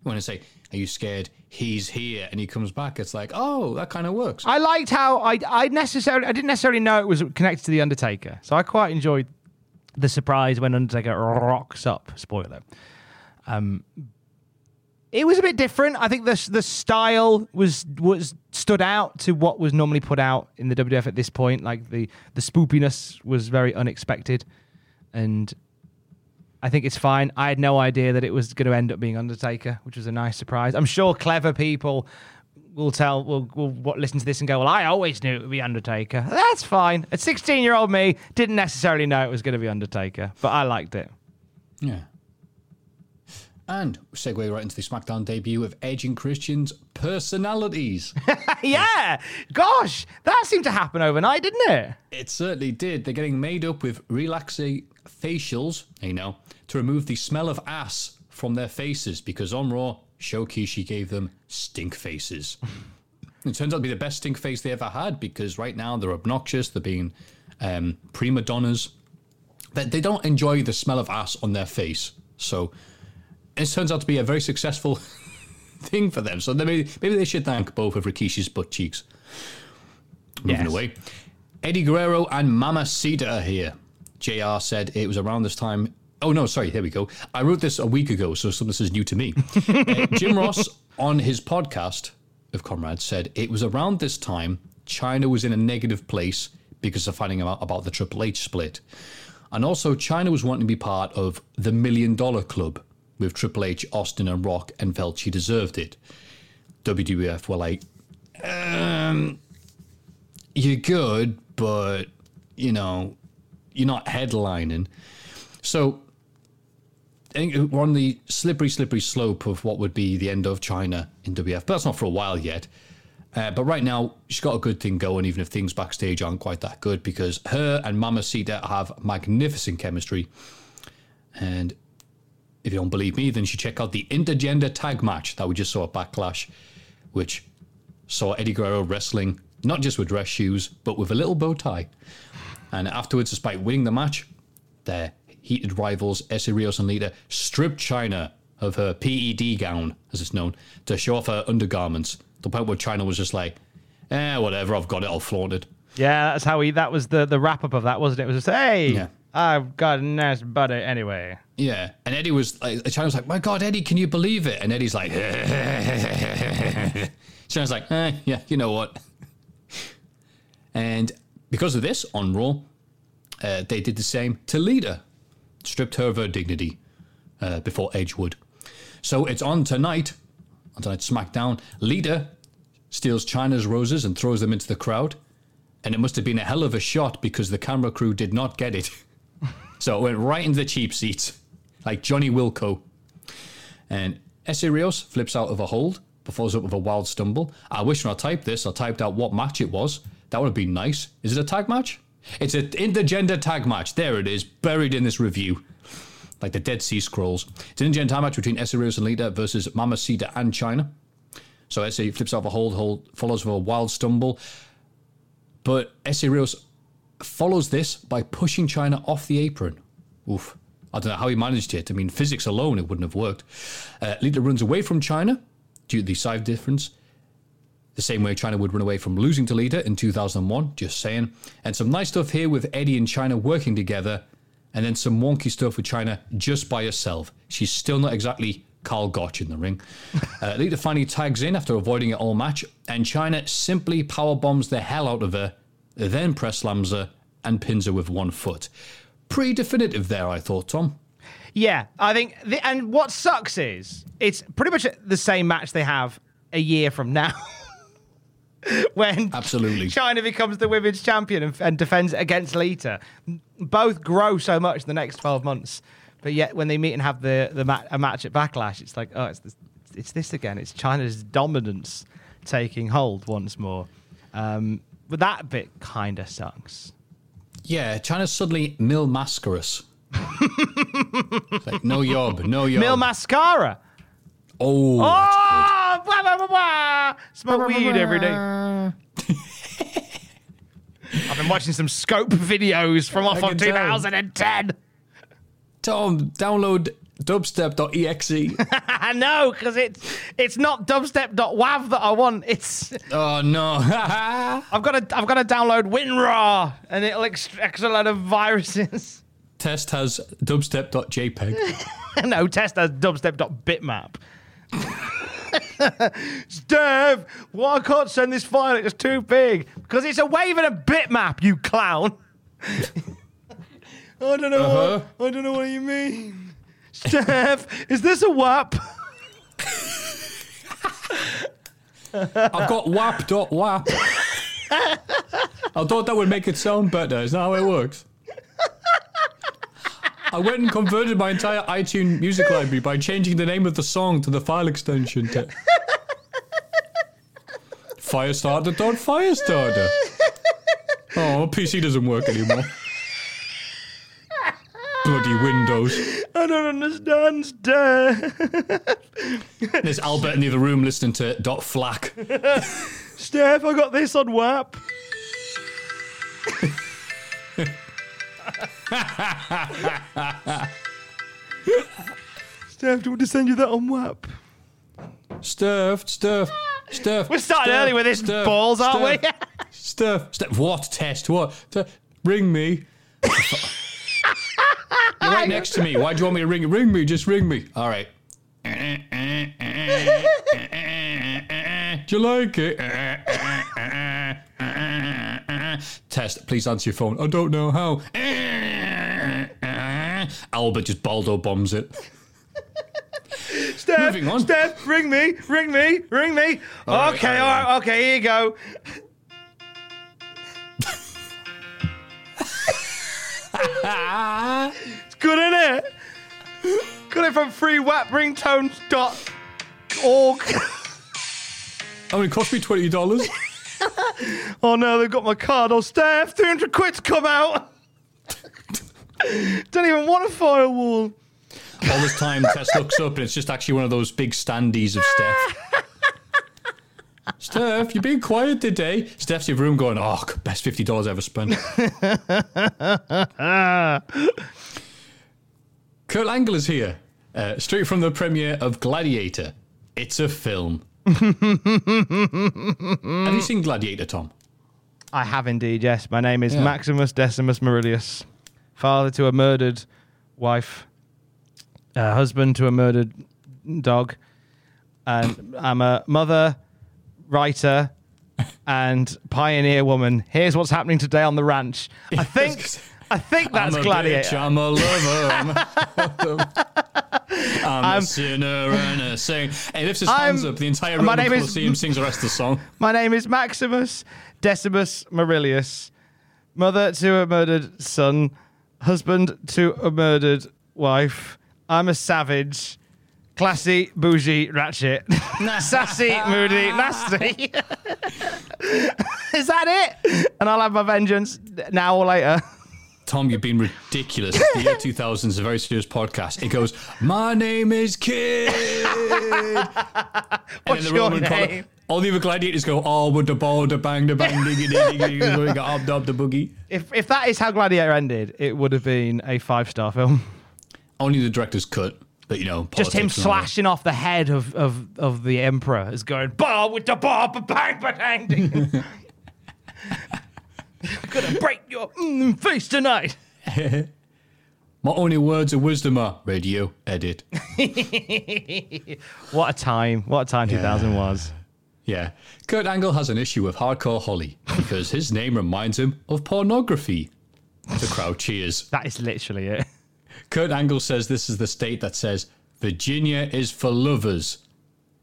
when I say, "Are you scared?" He's here, and he comes back. It's like, oh, that kind of works. I liked how I I necessarily I didn't necessarily know it was connected to the Undertaker, so I quite enjoyed the surprise when Undertaker rocks up. Spoiler. Um, it was a bit different. I think the the style was was stood out to what was normally put out in the WWF at this point. Like the the spoopiness was very unexpected, and I think it's fine. I had no idea that it was going to end up being Undertaker, which was a nice surprise. I'm sure clever people will tell will will listen to this and go, "Well, I always knew it would be Undertaker." That's fine. A 16 year old me didn't necessarily know it was going to be Undertaker, but I liked it. Yeah. And segue right into the SmackDown debut of Edge and Christian's personalities. *laughs* yeah, gosh, that seemed to happen overnight, didn't it? it certainly did. They're getting made up with relaxing facials, you know, to remove the smell of ass from their faces because on Raw, Rikishi gave them stink faces. *laughs* it turns out to be the best stink face they ever had because right now they're obnoxious, they're being um, prima donnas. They, they don't enjoy the smell of ass on their face. So it turns out to be a very successful *laughs* thing for them. So maybe, maybe they should thank both of Rikishi's butt cheeks. Moving Yes. away. Eddie Guerrero and Mama Mamacita are here. JR said it was around this time. Oh, no, sorry, here we go. I wrote this a week ago, so some of this is new to me. *laughs* Uh, Jim Ross, on his podcast of Comrades, said it was around this time Chyna was in a negative place because of finding out about the Triple H split. And also, Chyna was wanting to be part of the Million Dollar Club with Triple H, Austin, and Rock, and felt she deserved it. WWF were like, um, you're good, but you know, you're not headlining. So we're on the slippery, slippery slope of what would be the end of Chyna in WF. But that's not for a while yet. Uh, but right now, she's got a good thing going, even if things backstage aren't quite that good, because her and Mamacita have magnificent chemistry. And if you don't believe me, then you should check out the intergender tag match that we just saw at Backlash, which saw Eddie Guerrero wrestling not just with dress shoes, but with a little bow tie. And afterwards, despite winning the match, their heated rivals, Essa Rios and Lita, stripped Chyna of her PED gown, as it's known, to show off her undergarments. The point where Chyna was just like, eh, whatever, I've got it, I'll flaunt it. Yeah, that's how he. That was the the wrap up of that, wasn't it? It was just, hey, Yeah. I've got a nice butter anyway. Yeah. And Eddie was like, Chyna was like, my God, Eddie, can you believe it? And Eddie's like, *laughs* Chyna's like, eh, yeah, you know what? And because of this, on Raw, uh, they did the same to Lita, stripped her of her dignity uh, before Edgewood. So it's on tonight, on tonight's SmackDown. Lita steals Chyna's roses and throws them into the crowd. And it must have been a hell of a shot because the camera crew did not get it. *laughs* so it went right into the cheap seats, like Johnny Wilco. And Rios flips out of a hold, but follows up with a wild stumble. I wish when I typed this, I typed out what match it was. That would have been nice. Is it a tag match? It's an intergender tag match. There it is, buried in this review. Like the Dead Sea Scrolls. It's an intergender tag match between Rios and Lita versus Mamacita and Chyna. So Essa flips out of a hold, hold follows with a wild stumble. But Rios follows this by pushing Chyna off the apron. Oof. I don't know how he managed it. I mean, physics alone, it wouldn't have worked. Uh, Lita runs away from Chyna due to the size difference. The same way Chyna would run away from losing to Lita in 2001, just saying. And some nice stuff here with Eddie and Chyna working together. And then some wonky stuff with Chyna just by herself. She's still not exactly Karl Gotch in the ring. *laughs* Uh, Lita finally tags in after avoiding it all match. And Chyna simply power bombs the hell out of her, then press slams her and pins her with one foot. Pretty definitive there, I thought, Tom. Yeah, I think, the, and what sucks is it's pretty much the same match they have a year from now. *laughs* when Absolutely. Chyna becomes the women's champion and, and defends against Lita. Both grow so much in the next 12 months. But yet, when they meet and have the, the ma- a match at Backlash, it's like, oh, it's the, it's it's this again. It's Chyna's dominance taking hold once more. Um, but that bit kind of sucks. Yeah, China's suddenly Mil Mascaras. Like, no yob, no yob. Mil mascara. oh, Oh, blah, blah, blah, blah. smoke weed every day. *laughs* I've been watching some scope videos from off I of 2010. Tom, download dubstep.exe. *laughs* I know, because it's it's not dubstep.wav that I want. It's *laughs* oh no. *laughs* I've got to I've got to download WinRAR and it'll extract a lot of viruses. Test has dubstep.jpg. no, test as dubstep.bitmap. Steph, why I can't send this file? It's too big. Because it's a wave and a bitmap, you clown. I don't know. Uh-huh. What, I don't know what you mean. Steph, is this a WAP? I've got wap.wap. I thought that would make it sound better. Is that how it works? I went and converted my entire iTunes music library by changing the name of the song to the file extension to Firestarter. Oh, PC doesn't work anymore. Bloody Windows. I don't understand, Steph. There's Albert in the other room listening to dot FLAC. Steph, I got this on WAP. Steph, do you want to send you that on WAP? Steph, Steph, Steph. We're starting Steph, early with this Steph, balls, aren't we? Steph, Steph, Steph, what test? What? Ring me. *laughs* You're right next to me. Why do you want me to ring you? Ring me, just ring me. All right. Do you like it? Test, please answer your phone. I don't know how. Albert just Baldo bombs it. Steph, Moving on. Steph, ring me, ring me, ring me. right, okay, all right, okay, here you go. It's good, isn't it? Got it from freewapringtones.org. Oh, it cost me twenty dollars. *laughs* Oh no, they've got my card. Oh, Steph, 300 quid to come out. *laughs* Don't even want a firewall. All this time, Test looks up and it's just actually one of those big standees of Steph. *laughs* Steph, you're being quiet today. Steph's in your room going, oh, best $50 I ever spent. *laughs* Kurt Angle is here, uh, straight from the premiere of Gladiator. It's a film. *laughs* Have you seen Gladiator, Tom? I have indeed, yes. My name is Yeah. Maximus Decimus Meridius, father to a murdered wife, uh, husband to a murdered dog, and I'm a mother, writer, and pioneer woman. Here's what's happening today on the ranch. I *laughs* think, I think that's I'm a Gladiator. Bitch, I'm a lover. I'm a, *laughs* I'm a sinner and a saint. And he lifts his hands I'm- up. The entire my Roman name is- Colosseum sings the rest of the song. My name is Maximus Decimus Meridius, mother to a murdered son, husband to a murdered wife. I'm a savage, classy, bougie, ratchet, *laughs* *laughs* sassy, moody, nasty. *laughs* is that it? And I'll have my vengeance now or later. Tom, you've been ridiculous. The year 2000 is a very serious podcast. It goes, My name is Kid. and What's your name? all the other gladiators go, Oh, with the ball, the bang, the bang, diggy, diggy, diggy, diggy, we got up, up, the boogie. If, if that is how Gladiator ended, it would have been a five star film. Only the director's cut, but you know, Just him politics and all that. slashing off the head of, of, of the emperor is going bar with the bar, ba bang, ba bang. ding." Gonna break your mm, face tonight. *laughs* My only words of wisdom are radio edit. *laughs* What a time! What a time 2000 was. Yeah. Kurt Angle has an issue with Hardcore Holly because his name reminds him of pornography. The crowd cheers. That is literally it. Kurt Angle says this is the state that says Virginia is for lovers.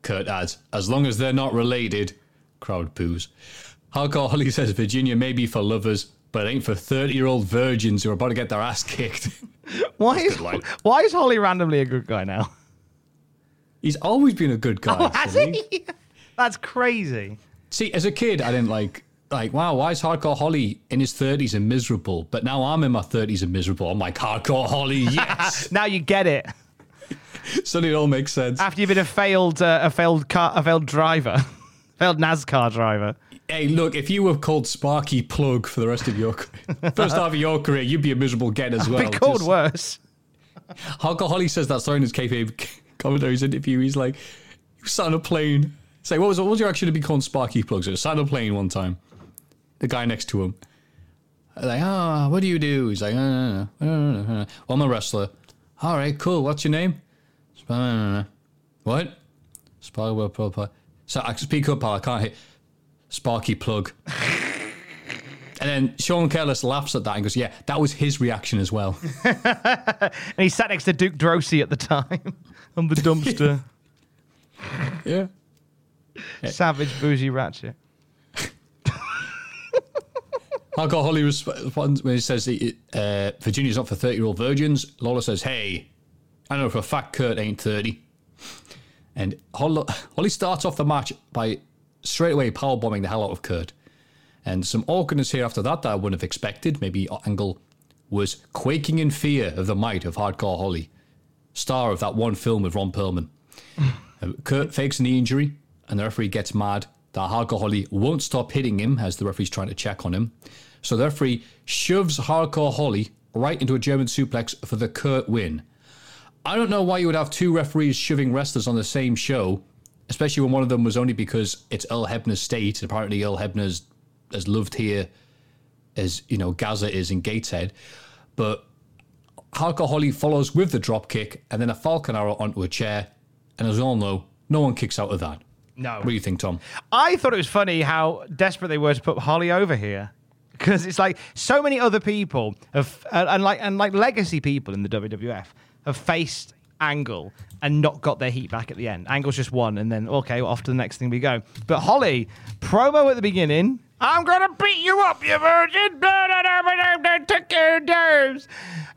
Kurt adds, as long as they're not related. Crowd poos. Hardcore Holly *laughs* says Virginia may be for lovers, but it ain't for 30 year old virgins who are about to get their ass kicked. *laughs* Why is why is Holly randomly a good guy now? He's always been a good guy. *laughs* Oh, has he? That's crazy. See, as a kid, I didn't like like wow, why is Hardcore Holly in his thirties and miserable? But now I'm in my thirties and miserable. I'm like Hardcore Holly, *laughs* yes. *laughs* Now you get it. Suddenly it all makes sense. After you've been a failed, uh, a failed car, a failed driver, *laughs* failed NASCAR driver. Hey, look, if you were called Sparky Plug for the rest of your first half of your career, you'd be a miserable get as well. Be called Just- worse. Hardcore Holly says that story in his kayfabe commentaries interview. He's like, he was sat on a plane. Say, what was what was your action to be called Sparky Plug? So sat on a plane one time. The guy next to him, like, ah, what do you do? He's like, no, no, no, no, no, no. Well, I'm a wrestler. All right, cool. What's your name? What? Sparky Plug. So I can speak up, pal. I can't hit. Sparky Plug. And then Sean Kellis laughs at that and goes, "Yeah, that was his reaction as well." *laughs* And he sat next to Duke Droese at the time *laughs* on the dumpster. *laughs* yeah. Savage bougie ratchet. Hardcore Holly responds when he says he, uh, Virginia's not for 30 year old virgins. Lola says, Hey, I know for a fact Kurt ain't 30. And Holly, starts off the match by straight away powerbombing the hell out of Kurt. And some awkwardness here after that that I wouldn't have expected. Maybe Angle was quaking in fear of the might of Hardcore Holly, star of that one film with Ron Perlman. *laughs* Uh, Kurt fakes a knee injury, and the referee gets mad that Hardcore Holly won't stop hitting him as the referee's trying to check on him. So the referee shoves Hardcore Holly right into a German suplex for the Kurt win. I don't know why you would have two referees shoving wrestlers on the same show, especially when one of them was only because it's Earl Hebner's state. And apparently, Earl Hebner's as loved here as you know Gaza is in Gateshead. But Hardcore Holly follows with the drop kick and then a Falcon arrow onto a chair. And as we all know, no one kicks out of that. No. What do you think, Tom? I thought it was funny how desperate they were to put Holly over here. Because it's like so many other people have, and, and like and like legacy people in the WWF have faced Angle and not got their heat back at the end. Angle's just won, and then okay, off to the next thing we go. But Holly, promo at the beginning. I'm gonna beat you up, you virgin. Take your nerves.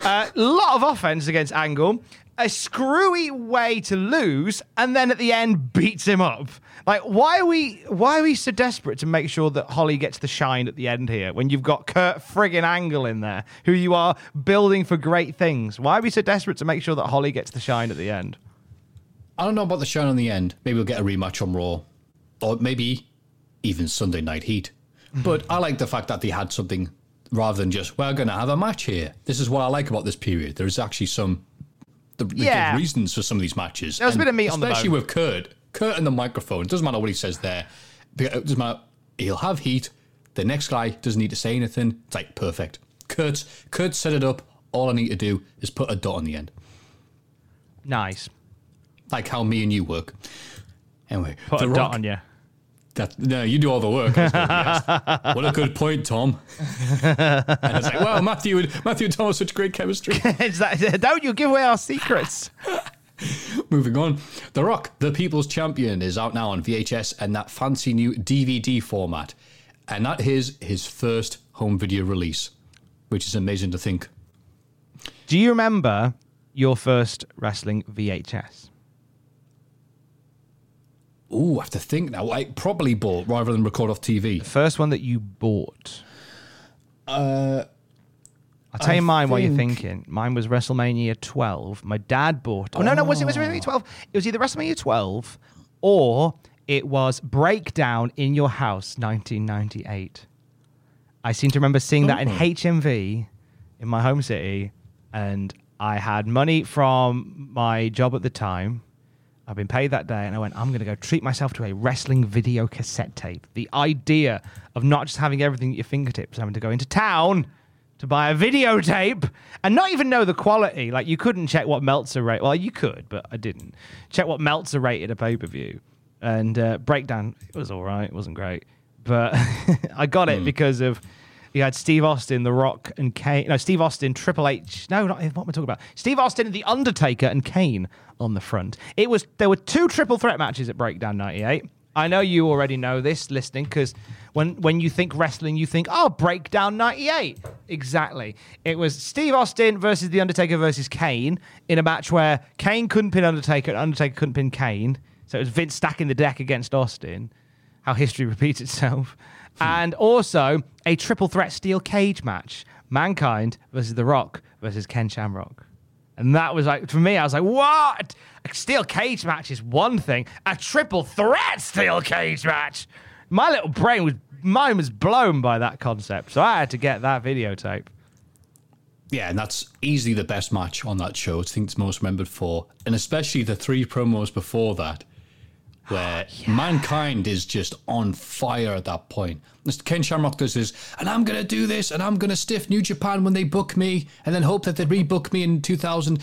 A lot of offense against Angle. A screwy way to lose, and then at the end beats him up. Like, why are we why are we so desperate to make sure that Holly gets the shine at the end here when you've got Kurt friggin' Angle in there, who you are building for great things? Why are we so desperate to make sure that Holly gets the shine at the end? I don't know about the shine on the end. Maybe we'll get a rematch on Raw. Or maybe even Sunday Night Heat. But I like the fact that they had something rather than just, we're going to have a match here. This is what I like about this period. There's actually some the, the Yeah. good reasons for some of these matches. There was a And bit of meat on the Especially with Kurt. Kurt and the microphone. It doesn't matter what he says there. It doesn't matter. He'll have heat. The next guy doesn't need to say anything. It's like perfect. Kurt, Kurt set it up. All I need to do is put a dot on the end. Nice. Like how me and you work. Anyway, Put The a Rock- dot on you. That, no, you do all the work. Going, yes. *laughs* What a good point, Tom. and it's like, wow, Matthew and Matthew and Tom have such great chemistry. *laughs* That, don't you give away our secrets. *laughs* Moving on, The Rock, the People's Champion, is out now on VHS and that fancy new DVD format, and that is his first home video release, which is amazing to think. Do you remember your first wrestling VHS? Ooh, I have to think now. I probably bought rather than record off TV. First one that you bought? Uh, I'll tell you mine while you're think- thinking. Mine was WrestleMania 12. My dad bought. Oh, no, no, was it was WrestleMania 12? It was either WrestleMania 12 or it was Breakdown in Your House 1998. I seem to remember seeing that in HMV in my home city, and I had money from my job at the time. I've been paid that day, and I went, I'm going to go treat myself to a wrestling video cassette tape. The idea of not just having everything at your fingertips, having to go into town to buy a videotape and not even know the quality. Like, you couldn't check what Meltzer rate. Well, you could, but I didn't. Check what Meltzer rated a pay per view. And uh, Breakdown, it was all right. It wasn't great. But *laughs* I got it because of. You had Steve Austin, The Rock, and Kane. No, Steve Austin, Triple H. No, not eh, what am I talking about? Steve Austin, The Undertaker, and Kane on the front. It was there were two triple threat matches at Breakdown '98. I know you already know this listening because when when you think wrestling, you think, oh, Breakdown 98. Exactly. It was Steve Austin versus The Undertaker versus Kane in a match where Kane couldn't pin Undertaker and Undertaker couldn't pin Kane. So it was Vince stacking the deck against Austin. How history *laughs* repeats itself. And also a triple threat steel cage match Mankind versus The Rock versus Ken Shamrock. And that was like, for me, I was like, what? A steel cage match is one thing. A triple threat steel cage match. My little brain was, mine was blown by that concept. So I had to get that videotape. Yeah, and that's easily the best match on that show. I think it's most remembered for, and especially the three promos before that, where *sighs* mankind is just on fire at that point. Mr. Ken Shamrock does this, and I'm gonna do this, and I'm gonna stiff New Japan when they book me, and then hope that they rebook me in 2000.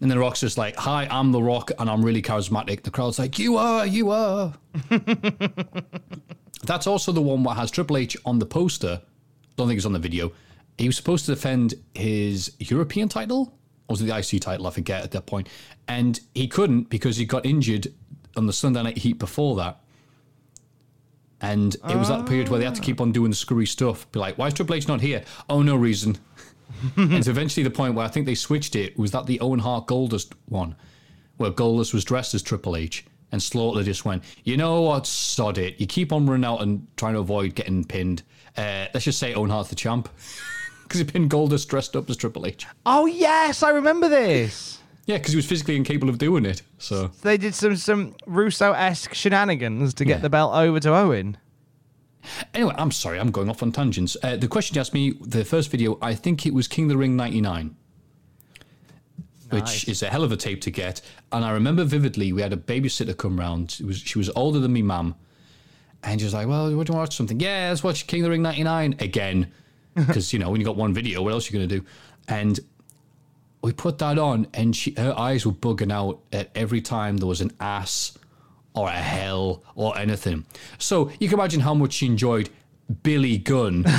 And then Rock's just like, "Hi, I'm the Rock, and I'm really charismatic." The crowd's like, "You are, you are." *laughs* That's also the one that has Triple H on the poster. Don't think it's on the video. He was supposed to defend his European title, or was it the IC title? I forget at that point. And he couldn't because he got injured on the Sunday Night Heat before that. And it was that period where they had to keep on doing the screwy stuff. Be like, why is Triple H not here? Oh, no reason. *laughs* and so eventually the point where I think they switched it was that the Owen Hart Goldust one, where Goldust was dressed as Triple H. And Slaughter just went, you know what, sod it. You keep on running out and trying to avoid getting pinned. Uh, let's just say Owen Hart's the champ. *laughs* Because he pinned Goldust dressed up as Triple H. Oh, yes, I remember this. Yeah, because he was physically incapable of doing it. So They did some, some Russo esque shenanigans to get Yeah. the belt over to Owen. Anyway, I'm sorry, I'm going off on tangents. Uh, the question you asked me, the first video, I think it was King of the Ring 99, Nice. which is a hell of a tape to get. And I remember vividly, we had a babysitter come round. Was She was older than me, mum. And she was like, well, do you want to watch something? Yeah, let's watch King of the Ring 99 again. *laughs* Because, you know, when you got one video, what else are you going to do? And we put that on, and she, her eyes were bugging out at every time there was an ass or a hell or anything. So you can imagine how much she enjoyed Billy Gunn. *laughs*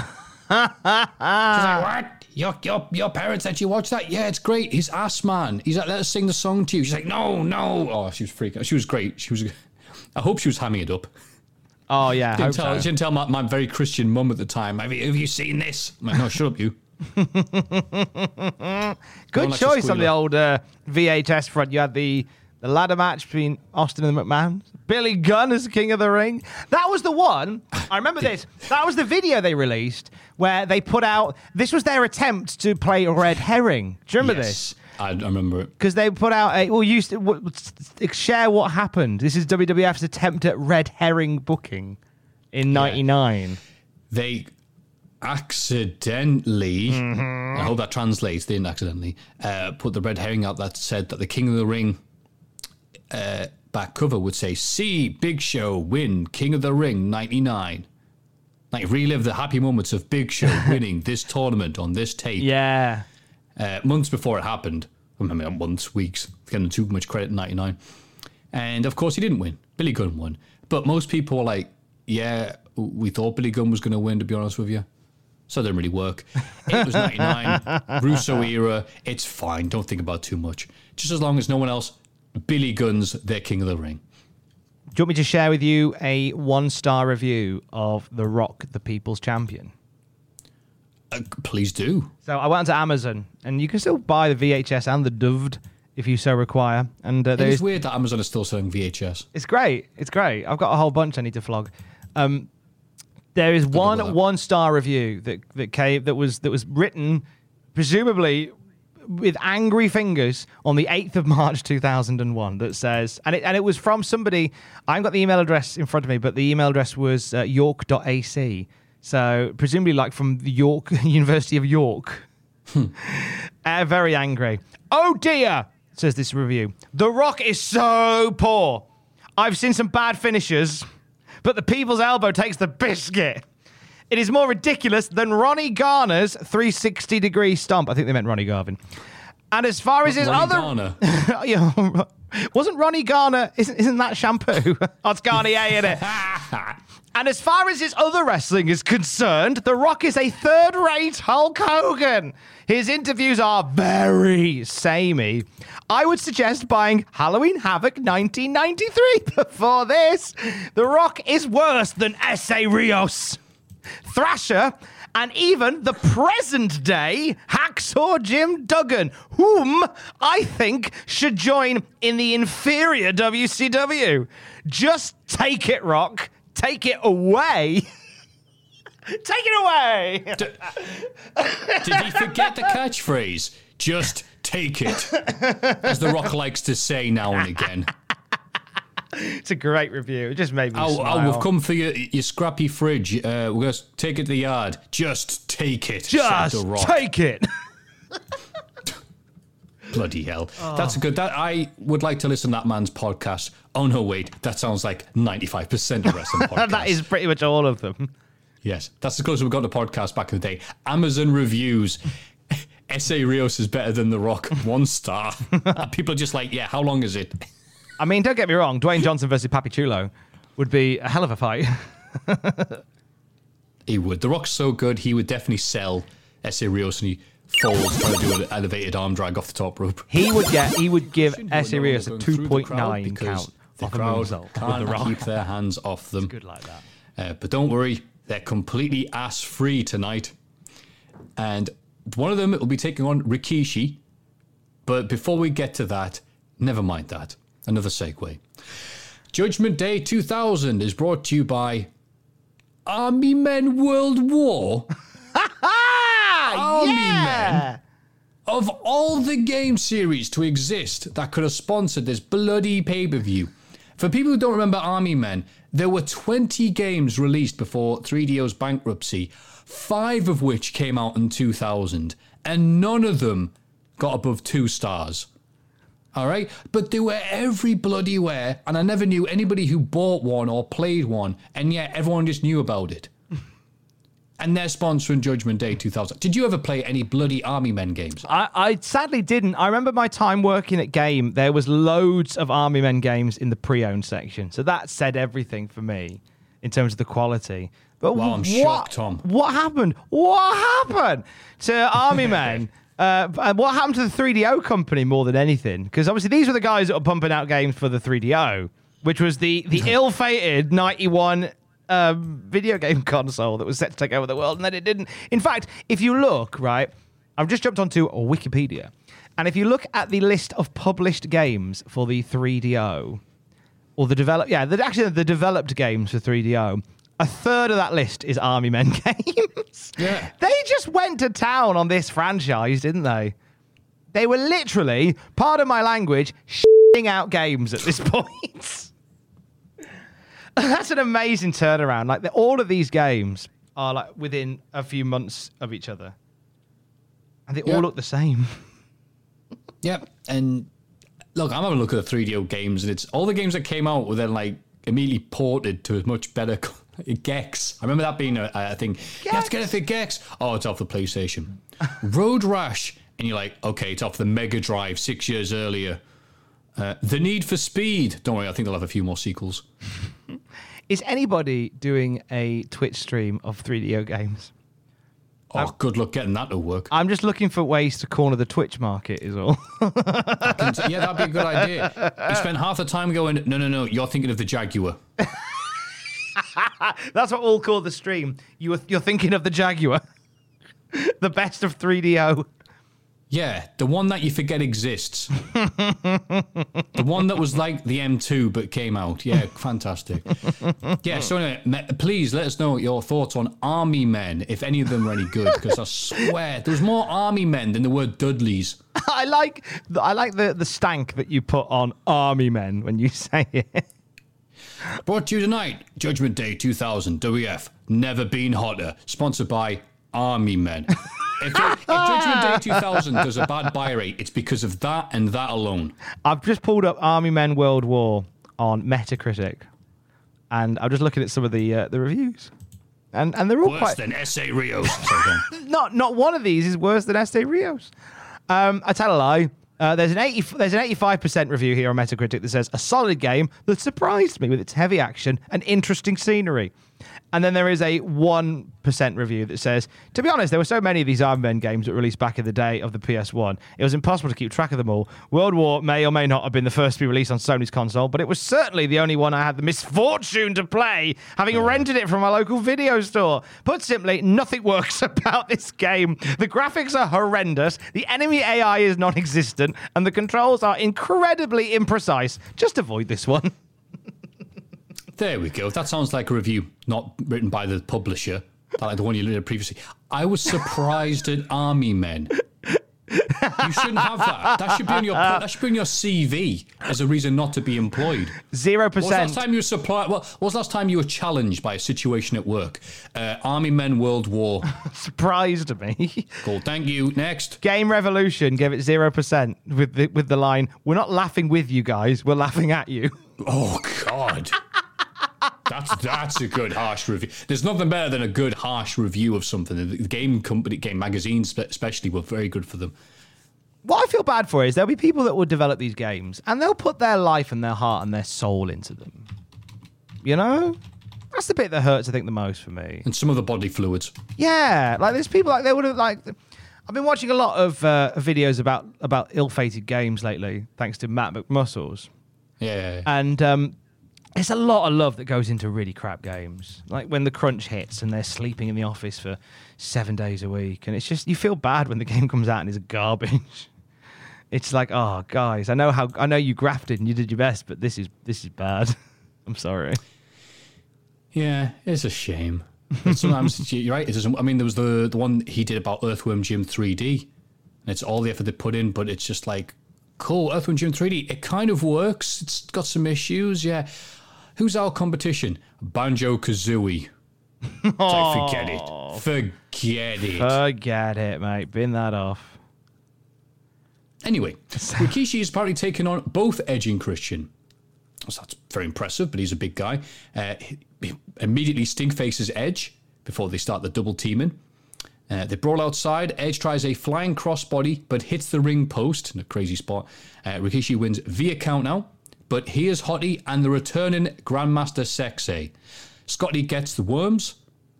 She's like, what? Your, your, your parents let you watch that? Yeah, it's great. He's ass man. He's like, let us sing the song to you. She's like, no, no. Oh, she was freaking out. She was great. She was. I hope she was hamming it up. Oh, yeah. Didn't tell, so. She didn't tell my, my very Christian mum at the time. Have you, have you seen this? I'm like, no, shut up, you. *laughs* Good like choice on the old uh, VHS front. You had the, the ladder match between Austin and the McMahon. Billy Gunn as King of the Ring. That was the one. I remember this. That was the video they released where they put out. This was their attempt to play a red herring. Do you remember this? I, I remember it. Because they put out a. Well, you st- w- w- share what happened. This is WWF's attempt at red herring booking in '99. they accidentally, I hope that translates, they didn't accidentally, uh, put the red herring out that said that the King of the Ring uh, back cover would say, See Big Show win King of the Ring 99. Like relive the happy moments of Big Show *laughs* winning this tournament on this tape. Yeah. uh, months before it happened. I mean, months, weeks, getting too much credit in 99. And of course, he didn't win. Billy Gunn won. But most people were like, yeah, we thought Billy Gunn was going to win, to be honest with you. So it didn't really work. It was 99, *laughs* Russo era. It's fine. Don't think about too much. Just as long as no one else, Billy Gunn's their king of the ring. Do you want me to share with you a one star review of The Rock, the People's Champion? Uh, please do. So I went onto Amazon, and you can still buy the VHS and the DUVD if you so require. And uh, It is weird that Amazon is still selling VHS. It's great. It's great. I've got a whole bunch I need to flog. Um, there is one one star review that that came that was that was written presumably with angry fingers on the 8th of March 2001 that says and it and it was from somebody I haven't got the email address in front of me but the email address was uh, york.ac so presumably like from the York *laughs* University of York *laughs* uh, very angry. Oh dear, says this review. The Rock is so poor. I've seen some bad finishers, but the people's elbow takes the biscuit. It is more ridiculous than Ronnie Garner's 360 degree stomp. I think they meant Ronnie Garvin. And as far as his Ronnie other. Garner. *laughs* Yeah, *laughs* wasn't Ronnie Garner? Isn't, isn't that shampoo? *laughs* oh, it's Garnier, in it? And as far as his other wrestling is concerned, The Rock is a third rate Hulk Hogan. His interviews are very samey. I would suggest buying Halloween Havoc 1993 *laughs* before this. The Rock is worse than Essa Rios. Thrasher, and even the present day Hacksaw Jim Duggan, whom I think should join in the inferior WCW. Just take it, Rock. Take it away. *laughs* take it away. Did he forget the catchphrase? Just take it. As The Rock likes to say now and again. It's a great review. It just made me Oh, smile. oh we've come for your, your scrappy fridge. Uh, we're going to take it to the yard. Just take it. Just The Rock. take it. *laughs* Bloody hell. Oh. That's a good. That I would like to listen to that man's podcast. Oh no, wait, that sounds like ninety-five percent of wrestling *laughs* podcasts. that is pretty much all of them. yes, that's as close as we got to podcast back in the day. Amazon reviews. *laughs* Essa Rios is better than The Rock. *laughs* One star. People are just like, yeah. How long is it? I mean, don't get me wrong. Dwayne Johnson versus Papi Chulo would be a hell of a fight. He would. The Rock's so good, he would definitely sell Essa Rios and he falls trying to do an elevated arm drag off the top rope. He would get. He would give Shouldn't do S. it Rios a going through the two point crowd nine because count The off crowd moonsault can't the rock. keep their hands off them. Good like that. Uh, but don't worry, they're completely ass free tonight. And one of them will be taking on Rikishi. But before we get to that, never mind that. Another segue. Judgment Day 2000 is brought to you by Army Men World War. *laughs* Army yeah. Of all the game series to exist that could have sponsored this bloody pay per view, for people who don't remember Army Men, there were 20 games released before 3DO's bankruptcy, five of which came out in 2000, and none of them got above two stars. All right, but they were every bloody where, and I never knew anybody who bought one or played one, and yet everyone just knew about it. And they're sponsoring Judgment Day 2000. Did you ever play any bloody Army Men games? I, I sadly didn't. I remember my time working at Game. There was loads of Army Men games in the pre-owned section, so that said everything for me in terms of the quality. But Wow, I'm what, shocked, Tom. What happened? What happened to Army *laughs* Men? Uh, what happened to the 3DO company more than anything? Because obviously these were the guys that were pumping out games for the 3DO, which was the the *laughs* ill-fated 91 um, video game *laughs* console that was set to take over the world, and then it didn't. In fact, if you look right, I've just jumped onto Wikipedia, and if you look at the list of published games for the 3DO, or the develop, yeah, the, actually the developed games for 3DO. A third of that list is Army Men *laughs* games. Yeah. They just went to town on this franchise, didn't they? They were literally, pardon my language, *laughs* shitting out games at this point. *laughs* That's an amazing turnaround. Like the, all of these games are like within a few months of each other, and they Yeah. all look the same. *laughs* Yep. And look, I'm having a look at the 3DO games, and it's all the games that came out were then like immediately ported to a much better *laughs* Gex. I remember that being a, a thing. You have to get it for Gex. Oh, it's off the PlayStation. Road Rash, and you're like, okay, it's off the Mega Drive six years earlier. Uh, the Need for Speed. Don't worry, I think they'll have a few more sequels. *laughs* Is anybody doing a Twitch stream of 3DO games? Oh, good luck getting that to work. I'm just looking for ways to corner the Twitch market, is all. yeah, that'd be a good idea. You *laughs* spend half the time going, no, no, no, you're thinking of the Jaguar. *laughs* That's what we'll call the stream. You were, you're thinking of the Jaguar, the best of 3DO. Yeah, the one that you forget exists. the one that was like the M2 but came out. Yeah, *laughs* fantastic. Yeah, so anyway, please let us know your thoughts on Army Men, if any of them are any good, because I swear there was more Army Men than there were Dudleys. *laughs* I like I like the, the stank that you put on Army Men when you *laughs* say it. Brought to you tonight, Judgment Day 2000, WF, Never Been Hotter, sponsored by Army Men. If, if Judgment Day 2000 does a bad buy rate, it's because of that and that alone. I've just pulled up Army Men World War on Metacritic, and I'm just looking at some of the uh, the reviews, and and they're all Worse quite than Essa Rios. Sorry, go on. *laughs* not not one of these is worse than Essa Rios. Um, I tell a lie. Uh, there's an 80, there's an 85% review here on Metacritic that says a solid game that surprised me with its heavy action and interesting scenery. And then there is a 1% review that says, to be honest, there were so many of these Iron Man games that were released back in the day of the PS1. It was impossible to keep track of them all. World War may or may not have been the first to be released on Sony's console, but it was certainly the only one I had the misfortune to play, having rented it from a local video store. Put simply, nothing *laughs* works about this game. The graphics are horrendous, the enemy AI is non existent, and the controls are incredibly imprecise. Just avoid this one. *laughs* There we go. That sounds like a review not written by the publisher, like the one you did previously. I was surprised at Army Men. You shouldn't have that. That should be on your that should be on your CV as a reason not to be employed. Zero What was the last percent. time you were? Well, what was last time you were challenged by a situation at work? Uh, Army Men World War. *laughs* Surprised me. Cool. Thank you. Next. Game Revolution gave it zero percent with the with the line, "We're not laughing with you guys, we're laughing at you." Oh God. That's that's a good harsh review. There's nothing better than a good harsh review of something. The game company, game magazines, especially, were very good for them. What I feel bad for is there'll be people that will develop these games and they'll put their life and their heart and their soul into them. You know, that's the bit that hurts. I think the most for me. And some of the body fluids. Yeah, like there's people like they would have like. I've been watching a lot of uh, videos about about ill-fated games lately, thanks to Matt McMuscles. Yeah. And um, there's a lot of love that goes into really crap games. Like when the crunch hits and they're sleeping in the office for seven days a week. And it's just, you feel bad when the *laughs* game comes out and it's garbage. *laughs* It's like, oh, guys, I know how, I know you grafted and you did your best, but this is, this is bad. *laughs* I'm sorry. Yeah, it's a shame. Sometimes you're right. I mean, there was the the one he did about Earthworm Jim 3D, and it's all the effort they put in, but it's just like, cool, Earthworm Jim 3D. It kind of works. It's got some issues. Yeah. Who's our competition? Banjo Kazooie. like, forget it. Forget it. Forget it, mate. Bin that off. Anyway, *laughs* Rikishi is apparently taking on both Edge and Christian. So that's very impressive, but he's a big guy. Uh, he- he immediately stink faces Edge before they start the double teaming. Uh, they brawl outside. Edge tries a flying crossbody, but hits the ring post in a crazy spot. Uh, Rikishi wins via count but here's Hotty and the returning Grandmaster Sexy. Scotty gets the worms,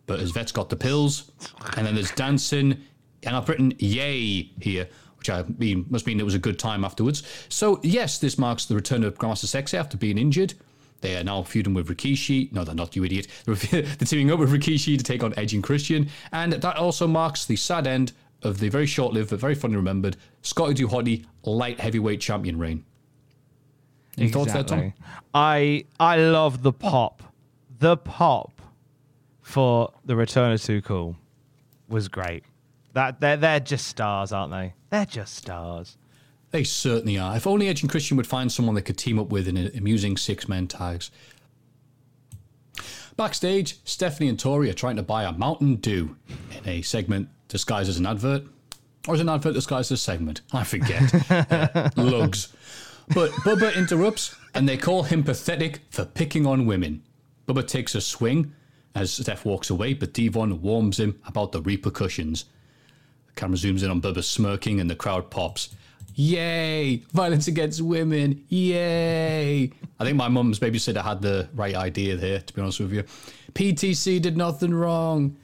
but his vet's got the pills. And then there's dancing, and I've written yay here, which I mean must mean it was a good time afterwards. So yes, this marks the return of Grandmaster Sexy after being injured. They are now feuding with Rikishi. No, they're not, you idiot. *laughs* They're teaming up with Rikishi to take on Edge and Christian. And that also marks the sad end of the very short lived but very fondly remembered Scotty 2 Hotty light heavyweight champion reign. Any thoughts there, Tom? I I love the pop. The pop for the return of Too Cool was great. That they're they're just stars, aren't they? They're just stars. They certainly are. If only Edge and Christian would find someone they could team up with in a- amusing six men tags. Backstage, Stephanie and Tori are trying to buy a Mountain Dew in a segment disguised as an advert. Or is an advert disguised as a segment? I forget. *laughs* Uh, lugs. But Bubba interrupts and they call him pathetic for picking on women. Bubba takes a swing as Steph walks away, but Devon warns him about the repercussions. The camera zooms in on Bubba smirking and the crowd pops. Yay! Violence against women! Yay! I think my mum's babysitter had the right idea there, to be honest with you. PTC did nothing wrong.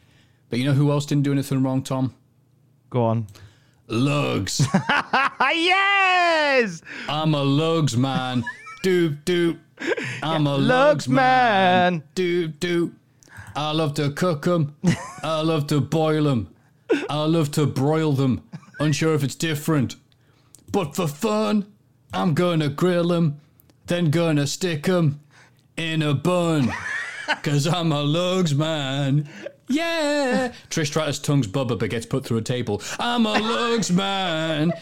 But you know who else didn't do anything wrong, Tom? Go on. Lugs. *laughs* Yes, I'm a lugs man. Doop doop. I'm a Lugs lugs man. man. Doop doop. I love to cook them. *laughs* I love to boil them. I love to broil them. Unsure if it's different. But for fun, I'm gonna grill them, then gonna stick them in a bun. *laughs* Cause I'm a lugs man. Yeah. Trish Stratus tongues Bubba but gets put through a table. I'm a *laughs* lugs man.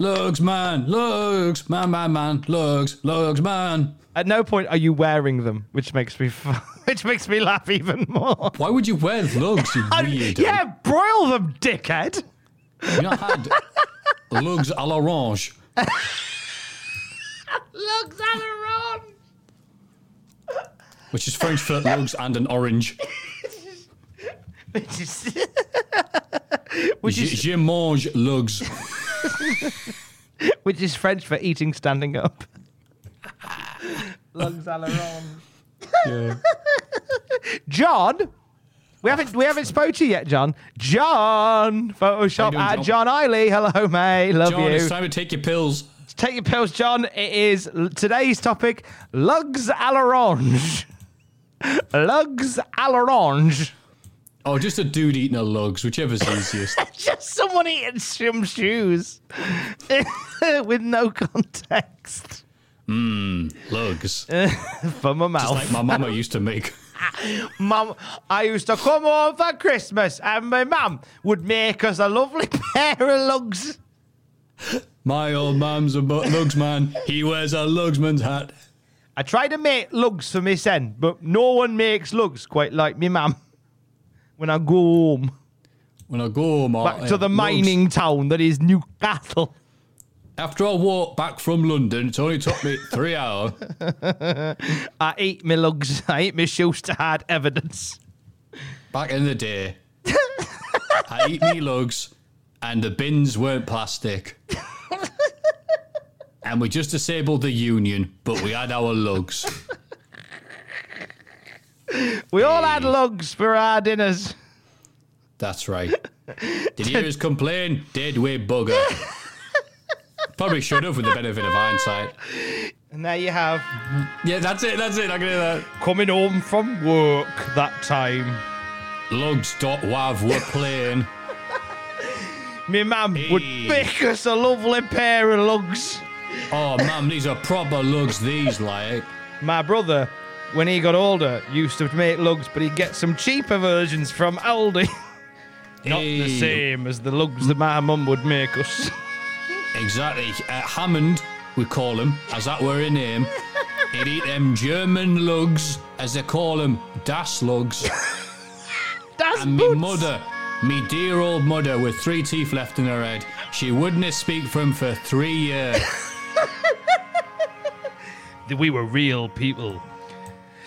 Lugs man. Lugs. Man, man, man. Lugs. Lugs man. At no point are you wearing them, which makes me f- *laughs* which makes me laugh even more. Why would you wear lugs, you *laughs* weirdo? Yeah, broil them, dickhead. You not had lugs à l'orange. Lugs Alaron. Which is French for lugs and an orange. Which is which is je mange lugs. *laughs* which is French for eating standing up. Lugs Alaron. Yeah. *laughs* John. We haven't we haven't spoke to you yet, John. John, Photoshop doing, at John? John Eiley. Hello, mate. Love John, you. it's time to take your pills. Take your pills, John. It is today's topic: lugs à l'orange. *laughs* lugs à l'orange. Oh, just a dude eating a lugs, whichever's easiest. *laughs* Just someone eating some shoes *laughs* with no context Mmm, lugs. *laughs* for my mouth. Just like my mama used to make. Mum, I used to come home for Christmas, and my mum would make us a lovely pair of lugs. My old man's a bu- lugs man. He wears a lugsman's hat. I tried to make lugs for my son, but no one makes lugs quite like me mum. When I go home When I go home, I- back to uh, the mining town that is Newcastle. After I walked back from London, it only took me *laughs* three hours. *laughs* I ate my lugs. *laughs* I ate my shoes to hide evidence. Back in the day, I ate me lugs, and the bins weren't plastic. and we just disabled the union, but we had our lugs. We all had lugs for our dinners. That's right. *laughs* Did you us complain? Did we bugger? Probably should have with the benefit of hindsight. And there you have Yeah, that's it, that's it. I can hear that. coming home from work that time. Lugs dot wav were playing. My mum would Hey. make us a lovely pair of lugs. Oh, mum, these are proper lugs, these, like. My brother, when he got older, used to make lugs, but he'd get some cheaper versions from Aldi. *laughs* Not the same as the lugs that my mum would make us. Exactly. Uh, Hammond, we call him, as that were a name. He'd eat them German lugs, as they call them, Das lugs. *laughs* That's And me boots. mother, me dear old mother with three teeth left in her head, she wouldn't speak for him for three years. *laughs* We were real people.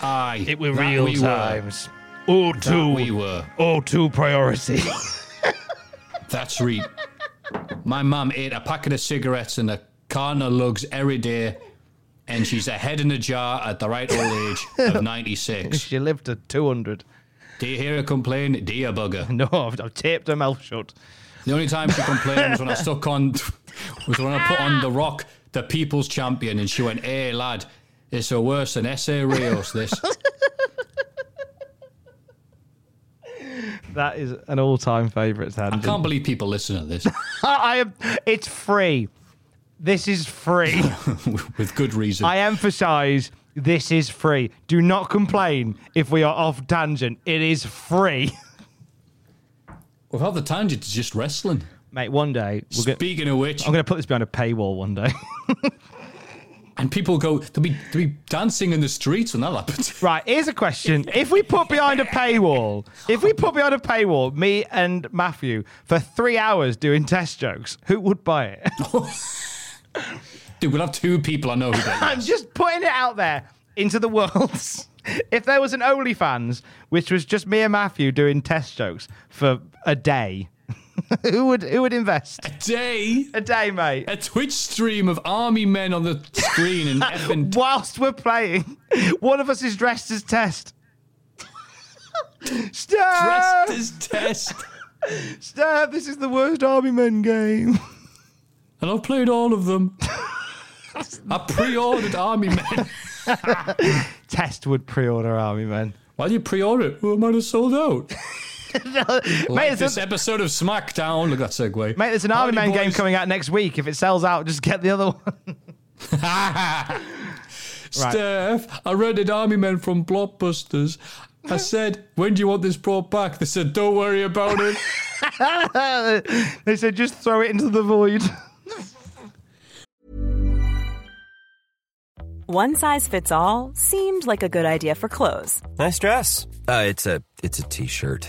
Aye. It were that real we times. Were. That O2. we were. O2 priority. *laughs* That's right. My mum ate a packet of cigarettes and a carton of lugs every day, and she's a head in a jar at the right old age of *laughs* 96. she lived to 200. Do you hear her complain? Do you bugger? *laughs* No, I've, I've taped her mouth shut. The only time she complained was when I stuck on, was when I put on The Rock, the People's Champion, and she went, hey, lad, it's a worse than Essa Rios, this. That is an all-time favourite I can't believe people listen to this *laughs* I am. It's free. This is free. *laughs* with good reason. I emphasise this is free. Do not complain if we are off tangent. It is free. *laughs* Without the tangent, it's just wrestling. Mate, one day we're Speaking of which, I'm going to put this behind a paywall one day. And people go, they'll be, they'll be dancing in the streets when that happens. *laughs* right, here's a question. If we put behind a paywall, if we put behind a paywall, me and Matthew, for three hours doing test jokes, who would buy it? *laughs* Dude, we'll have two people I know who *laughs* I'm just putting it out there into the world. if there was an OnlyFans, which was just me and Matthew doing test jokes for a day, *laughs* who would who would invest? A day, A day, mate. a Twitch stream of army men on the screen *laughs* and effing Whilst we're playing, one of us is dressed as Test. *laughs* Stop! dressed as test. Stop! This is the worst Army Men game. And I've played all of them. I pre-ordered Army Men. Test would pre-order Army Men. Why do you pre-order it? Well, it might have sold out. *laughs* mate, Like this a- episode of SmackDown. Look at that segue. Mate, there's an Howdy, Army Men game coming out next week. If it sells out, just get the other one. *laughs* *laughs* Steph, I rented Army Men from Blockbusters. I said, when do you want this brought back? They said, don't worry about it. they said just throw it into the void. One size fits all seemed like a good idea for clothes Nice dress. Uh, it's a it's a t-shirt.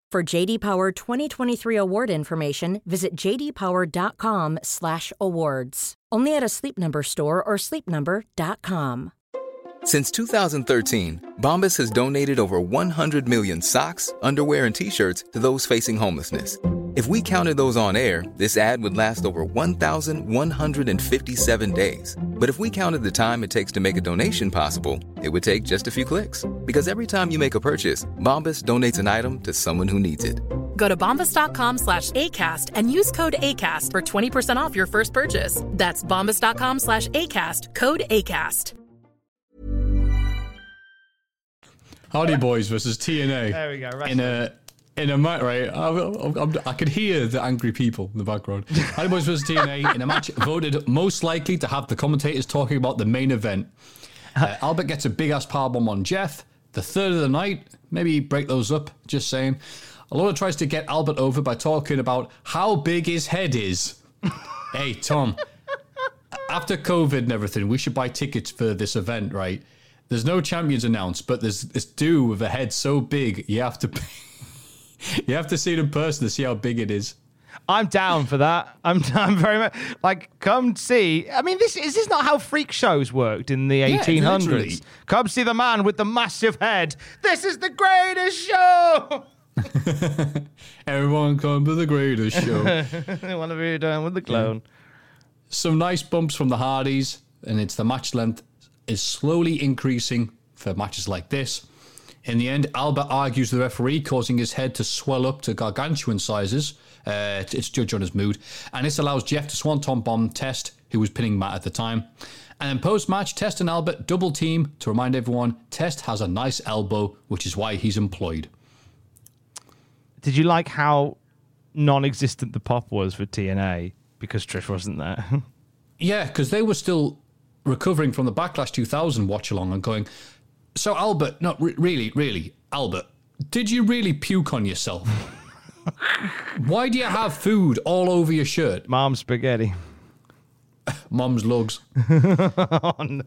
For JD Power 2023 award information, visit jdpower.com/awards. Only at a Sleep Number store or sleepnumber.com. Since 2013, Bombas has donated over 100 million socks, underwear, and t-shirts to those facing homelessness. If we counted those on air, this ad would last over 1,157 days. But if we counted the time it takes to make a donation possible, it would take just a few clicks. Because every time you make a purchase, Bombas donates an item to someone who needs it. Go to bombas.com slash ACAST and use code ACAST for 20% off your first purchase. That's bombas.com slash ACAST, code ACAST. Hardy Boyz versus T&A. There we go, In a in a match, right? I, I, I could hear the angry people in the background. Boys versus T&A in a match voted most likely to have the commentators talking about the main event. Uh, Albert gets a big ass powerbomb on Jeff. The third of the night, maybe break those up. Just saying. Alona tries to get Albert over by talking about how big his head is. *laughs* hey, Tom. After COVID and everything, we should buy tickets for this event, right? There's no champions announced, but there's this dude with a head so big you have to *laughs* you have to see it in person to see how big it is. I'm down for that. I'm, I'm very much like come see. I mean, this is this not how freak shows worked in the 1800s. literally. come see the man with the massive head. This is the greatest show. *laughs* Everyone come to the greatest show. *laughs* Want to be done with the clone. Some nice bumps from the Hardys, and it's the match length is slowly increasing for matches like this. In the end, Albert argues with the referee, causing his head to swell up to gargantuan sizes. Uh, it's judged on his mood, and this allows Jeff to swanton bomb Test, who was pinning Matt at the time. And then post match, Test and Albert double team to remind everyone Test has a nice elbow, which is why he's employed. Did you like how non-existent the pop was for T&A because Trish wasn't there? *laughs* Yeah, because they were still recovering from the Backlash 2000 watch along and going, So, Albert, not re- really, really, Albert, did you really puke on yourself? *laughs* Why do you have food all over your shirt? Mom's spaghetti. *laughs* Mom's lugs. *laughs* Oh, no.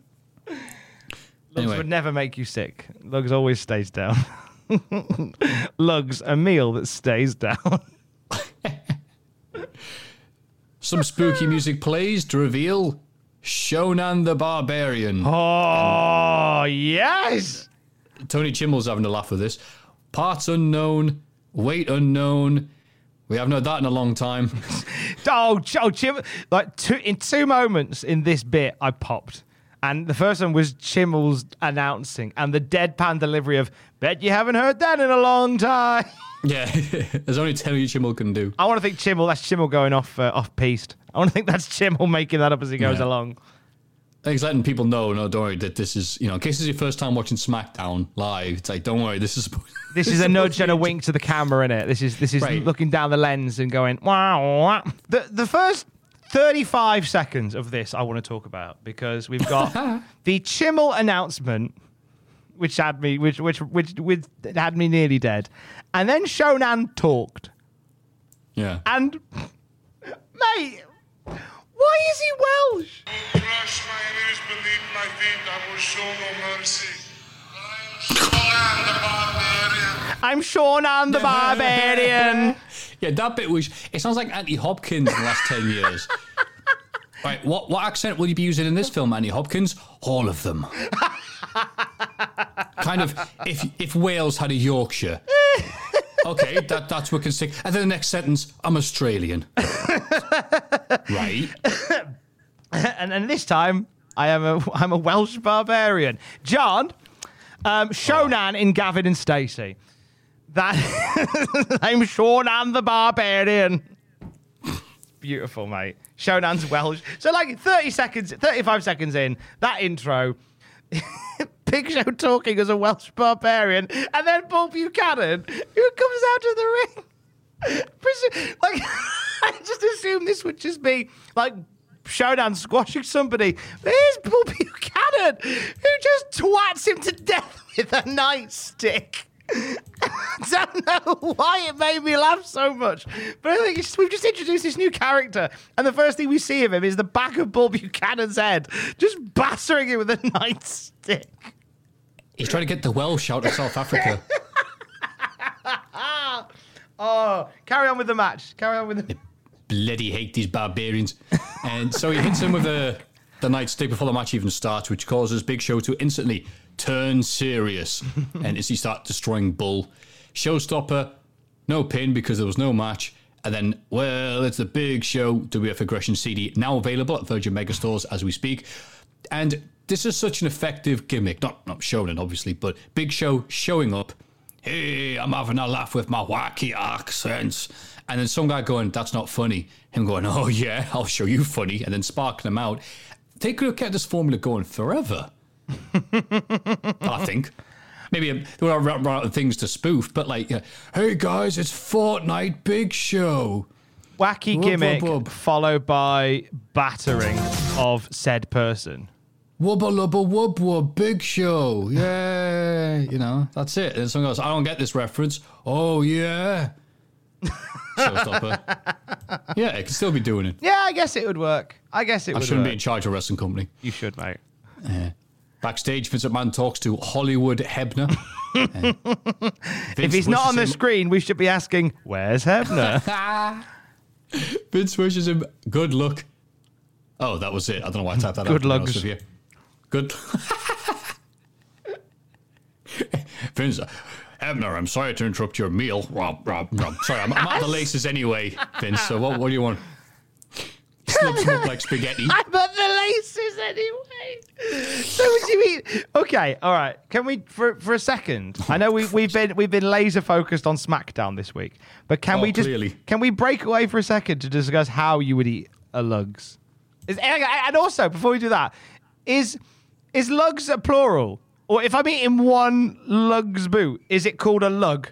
Lugs Anyway. would never make you sick. Lugs always stays down. Lugs, a meal that stays down. Some spooky music plays to reveal Shonan the Barbarian. Oh, yes. Tony Chimel's having a laugh with this. Parts unknown, weight unknown. We haven't heard that in a long time. *laughs* Oh, oh Chim, like two, in two moments in this bit, I popped. And the first one was Chimel's announcing and the deadpan delivery of, bet you haven't heard that in a long time. *laughs* yeah, *laughs* there's only Tony Chimel can do. I want to think Chimel, that's Chimel going off uh, off piste. I don't think that's Chimel making that up as he goes Yeah. along. It's letting people know, no, don't worry, that this is, you know, in case it's your first time watching SmackDown live, it's like, don't worry, this is. *laughs* This is a nudge and a wink to the camera, in it. This is this is Right. looking down the lens and going wow. wow. The the first thirty five seconds of this I want to talk about because we've got *laughs* the Chimel announcement, which had me which which which which had me nearly dead, and then Shonan talked Yeah. and mate, why is he Welsh? My enemies beneath my feet, I will show no mercy. I am the barbarian. I'm Shonan the Barbarian. Yeah, that bit was. It sounds like Anthony Hopkins in the last 10 years. *laughs* Right, what, what accent will you be using in this film, Anthony Hopkins? All of them. *laughs* kind of, if if Wales had a Yorkshire. *laughs* Okay, that, that's what can stick. And then the next sentence, I'm Australian. *laughs* right. and and this time I am a I'm a Welsh barbarian. John, um, Shonan in Gavin and Stacey. That *laughs* I'm Shonan the barbarian. Beautiful, mate. Shonan's Welsh. So like 30 seconds, 35 seconds in that intro. *laughs* Big Show talking as a Welsh barbarian, and then Bull Buchanan, who comes out of the ring. Like, *laughs* I just assumed this would just be like Showdown squashing somebody. Here's Bull Buchanan, who just twats him to death with a nightstick. I *laughs* don't know why it made me laugh so much, but I think we've just introduced this new character, and the first thing we see of him is the back of Bull Buchanan's head, just battering him with a *laughs* nightstick. He's trying to get the Welsh out of South Africa. *laughs* Oh, carry on with the match. Carry on with the. Bloody hate these barbarians. And so he hits him with the the nightstick before the match even starts, which causes Big Show to instantly turn serious. *laughs* and as he starts destroying Bull, Showstopper, no pin because there was no match. And then, well, it's the Big Show WF Aggression CD now available at Virgin Megastores as we speak. And this is such an effective gimmick. Not not Shonen, obviously, but Big Show showing up. Hey, I'm having a laugh with my wacky accents. And then some guy going, that's not funny. Him going, oh yeah, *laughs* I'll show you funny. And then sparking him out. They could have kept this formula going forever. *laughs* I think. Maybe um, would have run out of things to spoof, but like, hey guys, it's Fortnite Big Show. Wacky Wub, gimmick wub, wub. followed by battering of said person. Wubba lubba wub wub, big show. Yeah. You know, that's it. And someone goes, I don't get this reference. Oh, yeah. *laughs* Showstopper. yeah, it can still be doing it. Yeah, I guess it would work. I guess it I would shouldn't work. be in charge of a wrestling company. You should, mate. Backstage, Vince McMahon talks to Hollywood Hebner. *laughs* And If he's not on the him- screen, we should be asking, "Where's Hebner?" *laughs* Vince wishes him good luck. Oh, that was it. I don't know why I typed that out. Good to Good. Vince, Hebner, I'm sorry to interrupt your meal. Rob, Rob, Rob. Sorry, I'm, I'm out of the *laughs* laces anyway, Vince. So what, what do you want? Slips them up like spaghetti. I'm at the laces anyway. So what do you mean? Okay, all right. Can we for for a second? Oh, I know we we've been we've been laser focused on SmackDown this week, but can Oh, we just clearly. can we break away for a second to discuss how you would eat a lugs? Is, and also before we do that, is is lugs a plural? Or if I'm eating one lugs boot, is it called a lug?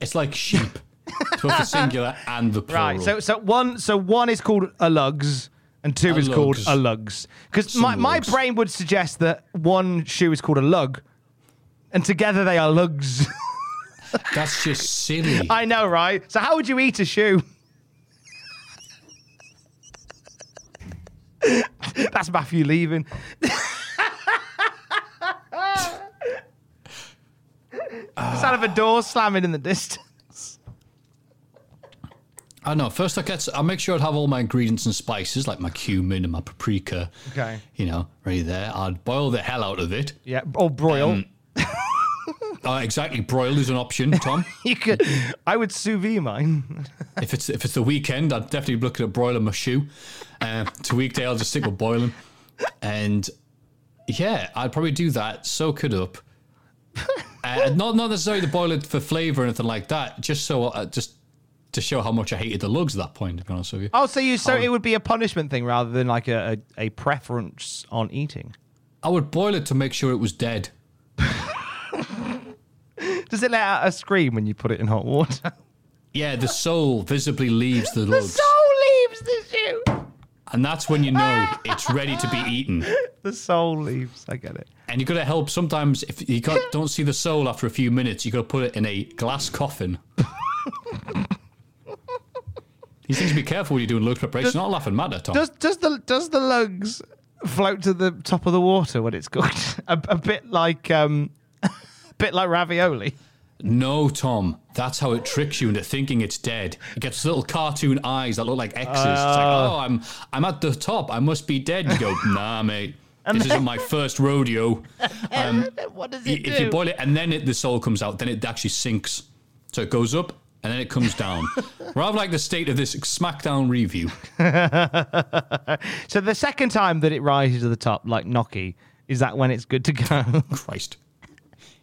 It's like sheep. It's both the singular and the plural. Right. So so one so one is called a lugs and two A is called a lugs. Because my, my brain would suggest that one shoe is called a lug, and together they are lugs. *laughs* That's just silly. I know, right? So how would you eat a shoe? *laughs* That's Matthew leaving. Sound of a door slamming in the distance. I know. First, I get. I'll make sure I have all my ingredients and spices, like my cumin and my paprika. Okay. You know, right there. I'd boil the hell out of it. Yeah, or broil. Um, Uh, exactly. Broiled is an option, Tom. *laughs* you could. I would sous vide mine. *laughs* if it's if it's the weekend, I'd definitely be looking at broiling my shoe. Uh, to weekday, I'll just stick with boiling. And yeah, I'd probably do that. Soak it up. *laughs* Uh, not not necessarily to boil it for flavor or anything like that. Just so uh, just to show how much I hated the lugs at that point. To be honest with you. Oh, so you so Um, it would be a punishment thing rather than like a, a, a preference on eating. I would boil it to make sure it was dead. *laughs* Does it let out a scream when you put it in hot water? *laughs* Yeah, the soul visibly leaves the *laughs* the lugs. soul leaves the shoe. And that's when you know it's ready to be eaten. The soul leaves. I get it. And you've got to help sometimes if you can't, don't see the soul after a few minutes, you've got to put it in a glass coffin. You These things be careful when you're doing lug preparation. Not laughing matter, Tom. Does does the does the lugs float to the top of the water when it's cooked? a, a bit like um, bit like ravioli. no, Tom. That's how it tricks you into thinking it's dead. It gets little cartoon eyes that look like X's. it's like, oh, I'm I'm at the top. I must be dead. You go, *laughs* nah, mate. This isn't my first rodeo. *laughs* Um, What does it if you boil it and then it, the soul comes out, then it actually sinks. So it goes up and then it comes down. *laughs* Rather like the state of this SmackDown review. So the second time that it rises to the top, like Noki, is that when it's good to go? Christ.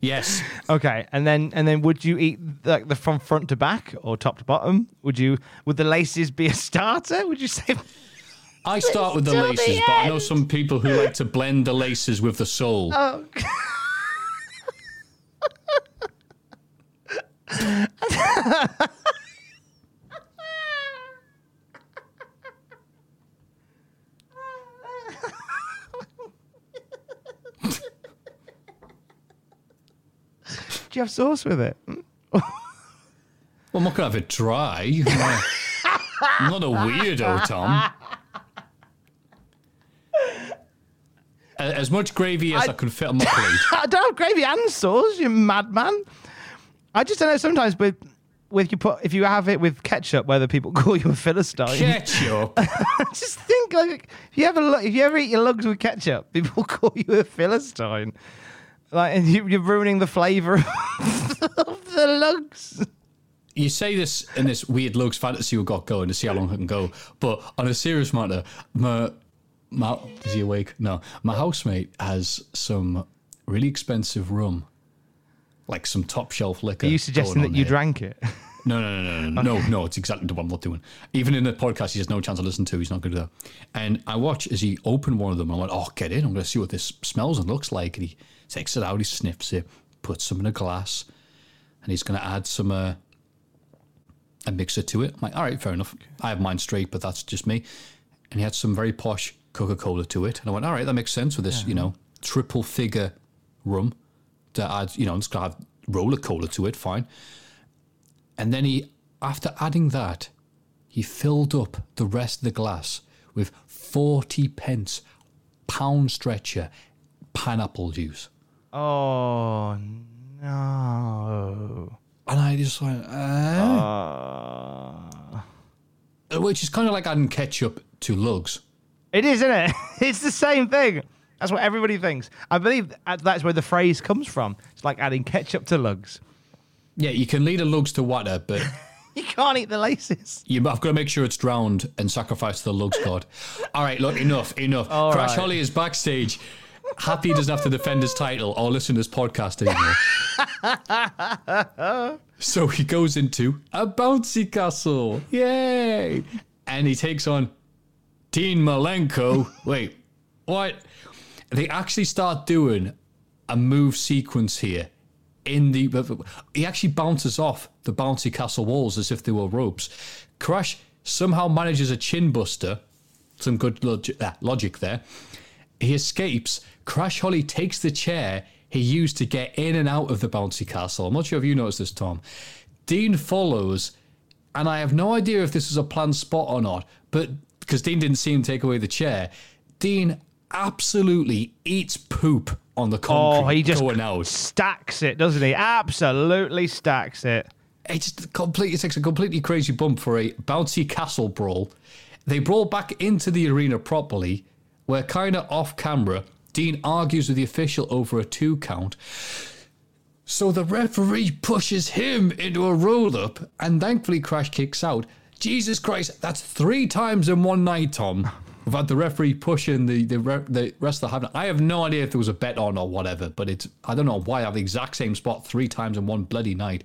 Yes. okay, and then and then would you eat like the from front to back or top to bottom? Would you would the laces be a starter? Would you say? I start with the till the laces, but I know some people who like to blend the laces with the sole. Oh. *laughs* Do you have sauce with it? Mm. Well, I'm not gonna have it dry. I'm not a weirdo, Tom. As much gravy as I, I- could fit on my plate. *laughs* I don't have gravy and sauce, you madman. I just don't know. Sometimes with with you put if you have it with ketchup, whether people *laughs* call you a philistine. Ketchup. *laughs* just think like if you ever if you ever eat your lugs with ketchup, people call you a philistine. Like and you, you're ruining the flavour *laughs* of the lugs. You say this in this weird lugs fantasy we've got going to see how long it can go. But on a serious matter, my my is he awake? No, my housemate has some really expensive rum, like some top shelf liquor. Are you suggesting that you here. drank it? *laughs* No, no, no, no, no, no, no. It's exactly what I'm not doing. Even in the podcast, he has no chance to listen to. He's not going to do that. And I watch as he opened one of them. And I went, "Oh, get in! I'm going to see what this smells and looks like." And he takes it out. He sniffs it, puts some in a glass, and he's going to add some uh, a mixer to it. I'm like, all right, fair enough. I have mine straight, but that's just me. And he had some very posh Coca Cola to it. And I went, all right, that makes sense with this, you know, triple figure rum to add, you know, it's going to have roller cola to it, fine. And then he, after adding that, he filled up the rest of the glass with 40 pence pound stretcher pineapple juice. Oh no! And I just went, eh? Which is kind of like adding ketchup to lugs. It is, isn't it? *laughs* It's the same thing. That's what everybody thinks. I believe that's where the phrase comes from. It's like adding ketchup to lugs. Yeah, you can lead a lugs to water, but *laughs* You can't eat the laces. you, I've got to make sure it's drowned and sacrificed to the lugs *laughs* god. All right, look, enough, enough. All Crash right. Holly is backstage. Happy he doesn't have to defend his title or listen to this podcast anymore. *laughs* so he goes into a bouncy castle. Yay! And he takes on Dean Malenko. Wait, what? They actually start doing a move sequence here. In the, he actually bounces off the bouncy castle walls as if they were ropes. Crash somehow manages a chin buster. Some good logic, uh, logic there. He escapes. Crash Holly takes the chair he used to get in and out of the bouncy castle. I'm not sure if you noticed this, Tom. Dean follows, and I have no idea if this was a planned spot or not, but because Dean didn't see him take away the chair, Dean absolutely eats poop on the concrete Oh, he just going out. stacks it, doesn't he? Absolutely stacks it. It's just completely takes a completely crazy bump for a bouncy castle brawl. They brawl back into the arena properly, where kind of off camera, Dean argues with the official over a two count. So the referee pushes him into a roll up, and thankfully Crash kicks out. Jesus Christ, that's three times in one night, Tom. We've had the referee pushing the the, re- the rest of the have I have no idea if there was a bet on or whatever, but it's I don't know why I have the exact same spot three times in one bloody night.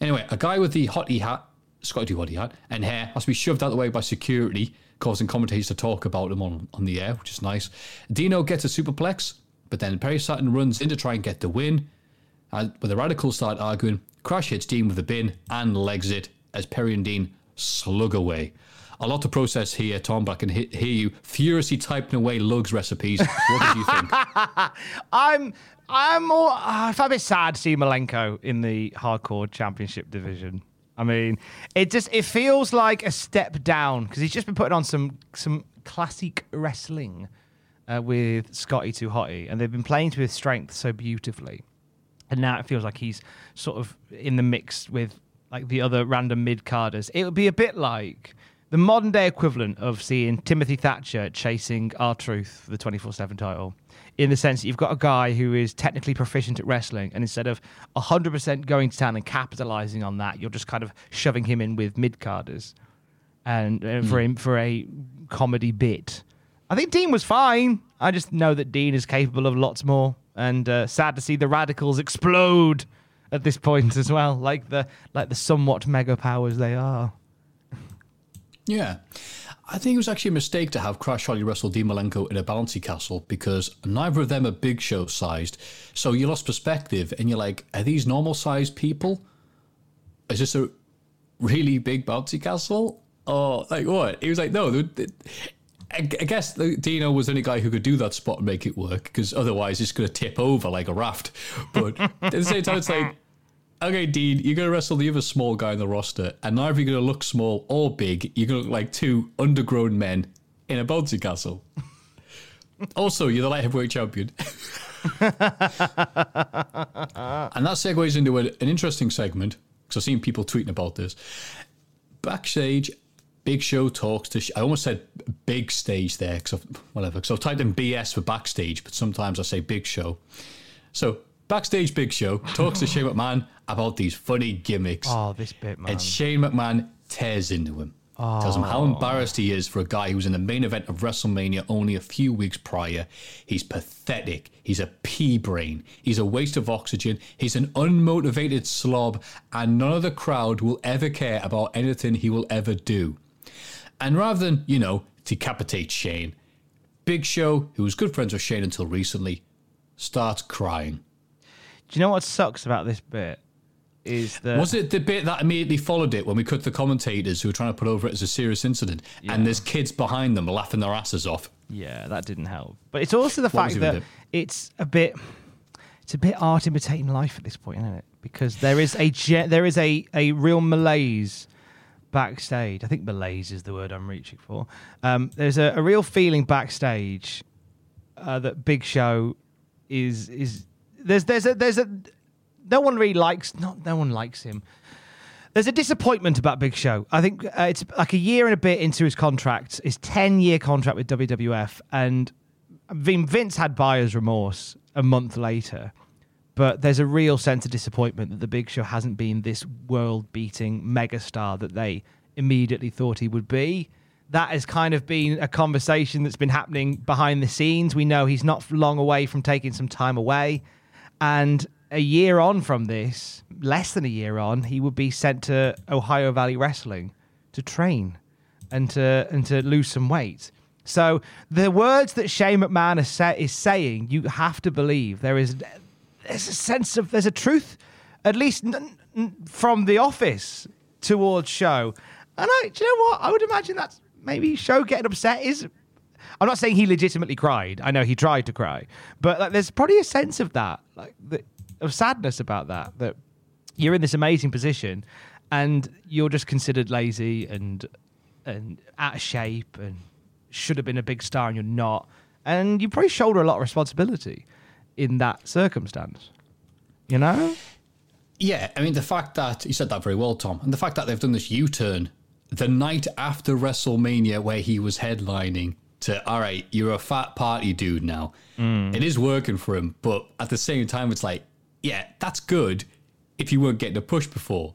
Anyway, a guy with the hottie hat, Scotty hottie hat, and hair has to be shoved out of the way by security, causing commentators to talk about him on, on the air, which is nice. Dino gets a superplex, but then Perry Saturn runs in to try and get the win. And when the radicals start arguing, Crash hits Dean with a bin and legs it as Perry and Dean slug away. A lot to process here, Tom, but I can he- hear you furiously typing away lugs recipes. What did you think? *laughs* I'm I'm more uh, I felt a bit sad to see Malenko in the hardcore championship division. I mean, it just it feels like a step down because he's just been putting on some some classic wrestling uh, with Scotty 2 Hotty, and they've been playing to his strength so beautifully. And now it feels like he's sort of in the mix with like the other random mid carders. It would be a bit like the modern day equivalent of seeing Timothy Thatcher chasing R-Truth for the 24 7 title. In the sense that you've got a guy who is technically proficient at wrestling, and instead of 100% going to town and capitalizing on that, you're just kind of shoving him in with mid carders and uh, for him for a comedy bit. I think Dean was fine. I just know that Dean is capable of lots more, and uh, sad to see the radicals explode at this point as well, like the like the somewhat mega powers they are. Yeah. I think it was actually a mistake to have Crash Holly wrestle Dean Malenko in a bouncy castle because neither of them are big show sized. So you lost perspective and you're like, are these normal sized people? Is this a really big bouncy castle? Or like what? He was like, no. I guess Dino was the only guy who could do that spot and make it work because otherwise it's going to tip over like a raft. But at the same time, it's like, okay, Dean, you're going to wrestle the other small guy in the roster, and neither you're going to look small or big. You're going to look like two undergrown men in a bouncy castle. *laughs* also, you're the light heavyweight champion. *laughs* and that segues into an interesting segment because I've seen people tweeting about this. Backstage, Big Show talks to. Sh- I almost said big stage there because whatever. Because I've typed in BS for backstage, but sometimes I say Big Show. So backstage, Big Show talks to Shane McMahon about these funny gimmicks. Oh, this bit, man. And Shane McMahon tears into him. Tells him how oh. embarrassed he is for a guy who was in the main event of WrestleMania only a few weeks prior. He's pathetic. He's a pea brain. He's a waste of oxygen. He's an unmotivated slob, and none of the crowd will ever care about anything he will ever do. And rather than, you know, decapitate Shane, Big Show, who was good friends with Shane until recently, starts crying. Do you know what sucks about this bit? Is that Was it the bit that immediately followed it when we cut the commentators who were trying to put over it as a serious incident and there's kids behind them laughing their asses off? Yeah, that didn't help. But it's also the What fact that it's a bit it's a bit art imitating life at this point, isn't it? Because there is a there is a, a real malaise backstage. I think malaise is the word I'm reaching for. Um, there's a, a real feeling backstage uh, that Big Show is is there's there's a there's a no one really likes not no one likes him. There's a disappointment about Big Show. I think uh, it's like a year and a bit into his contract, his 10 year contract with WWF. And Vince had buyer's remorse a month later. But there's a real sense of disappointment that the Big Show hasn't been this world beating megastar that they immediately thought he would be. That has kind of been a conversation that's been happening behind the scenes. We know he's not long away from taking some time away. And a year on from this, less than a year on, he would be sent to Ohio Valley Wrestling to train and to and to lose some weight. So the words that Shane McMahon is, sa- is saying, you have to believe there is there's a sense of there's a truth, at least n- n- from the office towards Show. And I, do you know what? I would imagine that's maybe Show getting upset is I'm not saying he legitimately cried. I know he tried to cry, but like, there's probably a sense of that, like the, of sadness about that. That you're in this amazing position, and you're just considered lazy and and out of shape, and should have been a big star, and you're not, and you probably shoulder a lot of responsibility in that circumstance. You know? Yeah, I mean, the fact that you said that very well, Tom, and the fact that they've done this U turn the night after WrestleMania, where he was headlining, to all right, you're a fat party dude now. Mm. It is working for him, but at the same time, it's like, yeah, that's good if you weren't getting a push before.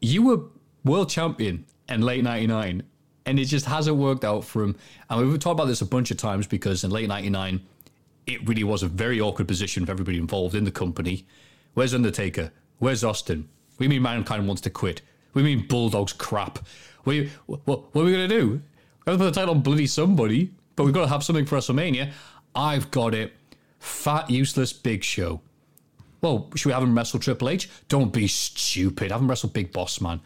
You were world champion in late 99, and it just hasn't worked out for him. And we've talked about this a bunch of times because in late 99, it really was a very awkward position for everybody involved in the company. Where's Undertaker? Where's Austin? We mean Mankind wants to quit. We mean Bulldog's crap. We, what, what are we going to do? We've got to put the title on bloody somebody, but we've got to have something for WrestleMania. I've got it. Fat, useless Big Show. Well, should we have him wrestle Triple H? Don't be stupid. Have him wrestle Big Boss Man.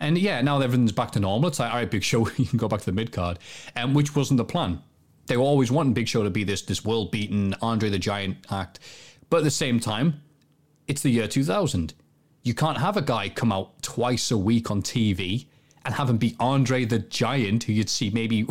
And yeah, now everything's back to normal. It's like, all right, Big Show, *laughs* you can go back to the mid card, um, which wasn't the plan. They were always wanting Big Show to be this this world beaten Andre the Giant act, but at the same time, it's the year 2000. You can't have a guy come out twice a week on TV and have him be Andre the Giant, who you'd see maybe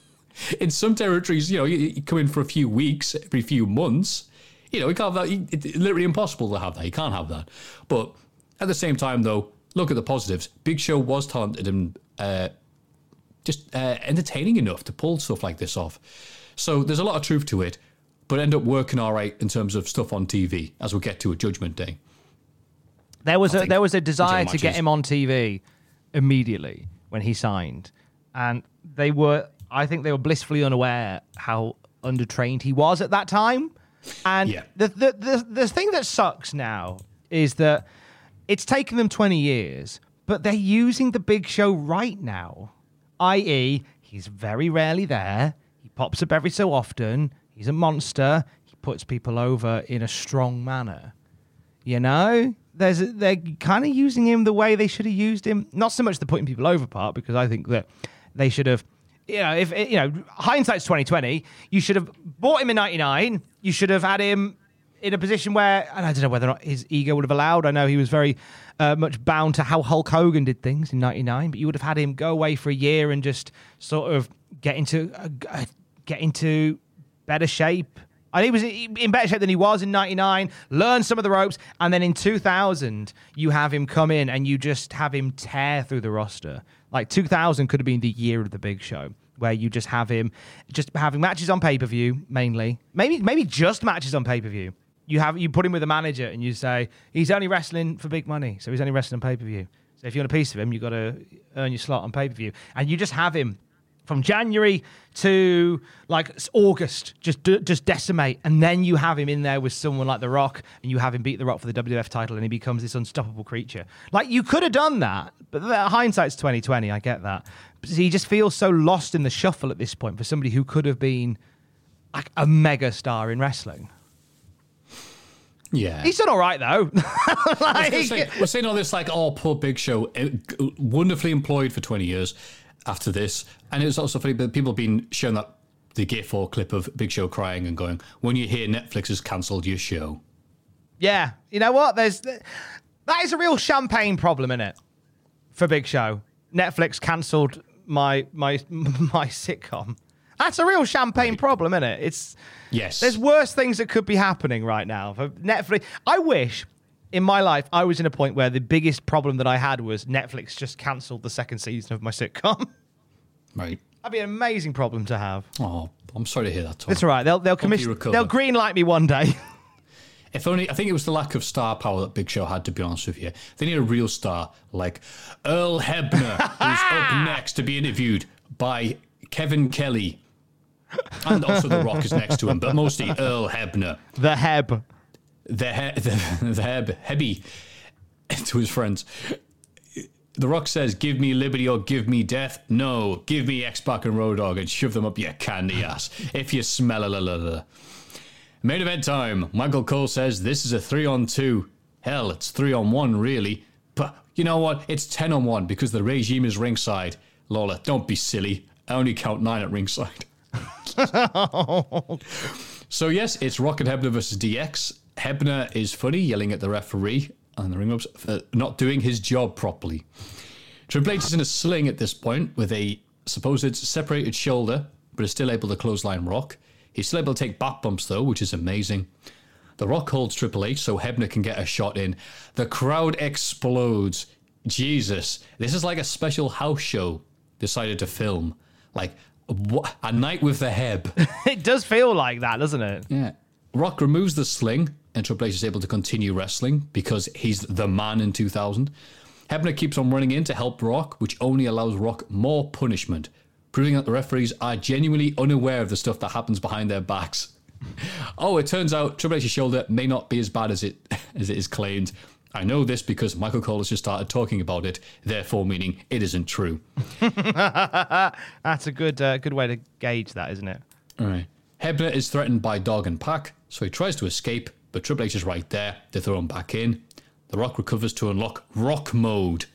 *laughs* in some territories. You know, you, you come in for a few weeks, every few months. You know, you can't have that. It's literally impossible to have that. You can't have that. But at the same time, though, look at the positives. Big Show was talented and uh, just uh, entertaining enough to pull stuff like this off. So there's a lot of truth to it, but end up working all right in terms of stuff on TV as we get to a Judgment Day. There was I a there was a desire to get him on TV immediately when he signed, and they were I think they were blissfully unaware how undertrained he was at that time. And Yeah. the, the the the thing that sucks now is that it's taken them twenty years, but they're using the Big Show right now i.e., he's very rarely there. He pops up every so often. He's a monster. He puts people over in a strong manner. You know, there's they're kind of using him the way they should have used him. Not so much the putting people over part, because I think that they should have. You know, if you know, hindsight's twenty twenty. You should have bought him in ninety nine. You should have had him in a position where, and I don't know whether or not his ego would have allowed. I know he was very uh, much bound to how Hulk Hogan did things in '99, but you would have had him go away for a year and just sort of get into uh, get into better shape. And he was in better shape than he was in '99. Learn some of the ropes, and then in 2000, you have him come in and you just have him tear through the roster. Like 2000 could have been the year of the Big Show where you just have him just having matches on pay per view mainly, maybe maybe just matches on pay per view, you have you put him with a manager and you say he's only wrestling for big money, so he's only wrestling on pay per view. So if you want a piece of him, you've got to earn your slot on pay per view, and you just have him from January to like August, just just decimate, and then you have him in there with someone like The Rock, and you have him beat The Rock for the WF title, and he becomes this unstoppable creature. Like you could have done that, but hindsight's twenty twenty. I get that. But he just feels so lost in the shuffle at this point for somebody who could have been like a mega star in wrestling. Yeah, he's done all right though. *laughs* like, say, we're saying all this like, oh, poor Big Show, eh, wonderfully employed for twenty years after this, and it was also funny. But people have been showing that the GIF or clip of Big Show crying and going, "When you hear Netflix has cancelled your show." Yeah, you know what? There's that is a real champagne problem in it for Big Show. Netflix cancelled my my *laughs* my sitcom. That's a real champagne right. problem, isn't it? It's yes. There's worse things that could be happening right now for Netflix. I wish in my life I was in a point where the biggest problem that I had was Netflix just cancelled the second season of my sitcom. *laughs* Right. That'd be an amazing problem to have. Oh, I'm sorry to hear that. Tom. It's all right. They'll they'll commission. They'll green light me one day. *laughs* If only I think it was the lack of star power that Big Show had. To be honest with you, they need a real star like Earl Hebner, who's up *laughs* next to be interviewed by Kevin Kelly and also The Rock is next to him, but mostly Earl Hebner. The Heb. The, he- *laughs* the, the Heb. Hebby *laughs* to his friends. The Rock says, "Give me liberty or give me death." No, give me X Pac and Road Dogg and shove them up your candy ass *laughs* if you smell a la la la. Main event time. Michael Cole says this is a three on two. Hell, it's three on one really. But you know what? It's ten on one because the regime is ringside. Lola, don't be silly. I only count nine at ringside. so yes, it's Rocket Hebner versus DX. Hebner is funny, yelling at the referee and the ring ups for not doing his job properly. Triple H is in a sling at this point with a supposed separated shoulder, but is still able to clothesline Rock. He's still able to take back bumps though, which is amazing. The Rock holds Triple H so Hebner can get a shot in. The crowd explodes. Jesus, this is like a special house show decided to film. Like a night with the Heb. *laughs* it does feel like that, doesn't it? Yeah. Rock removes the sling, and Triple H is able to continue wrestling because he's the man in 2000. Hebner keeps on running in to help Rock, which only allows Rock more punishment, proving that the referees are genuinely unaware of the stuff that happens behind their backs. *laughs* oh, it turns out Triple H's shoulder may not be as bad as it *laughs* as it is claimed. I know this because Michael Cole has just started talking about it, therefore meaning it isn't true. *laughs* That's a good uh, good way to gauge that, isn't it? All right. Hebner is threatened by Dogg and Pac, so he tries to escape, but Triple H is right there. They throw him back in. The Rock recovers to unlock Rock Mode,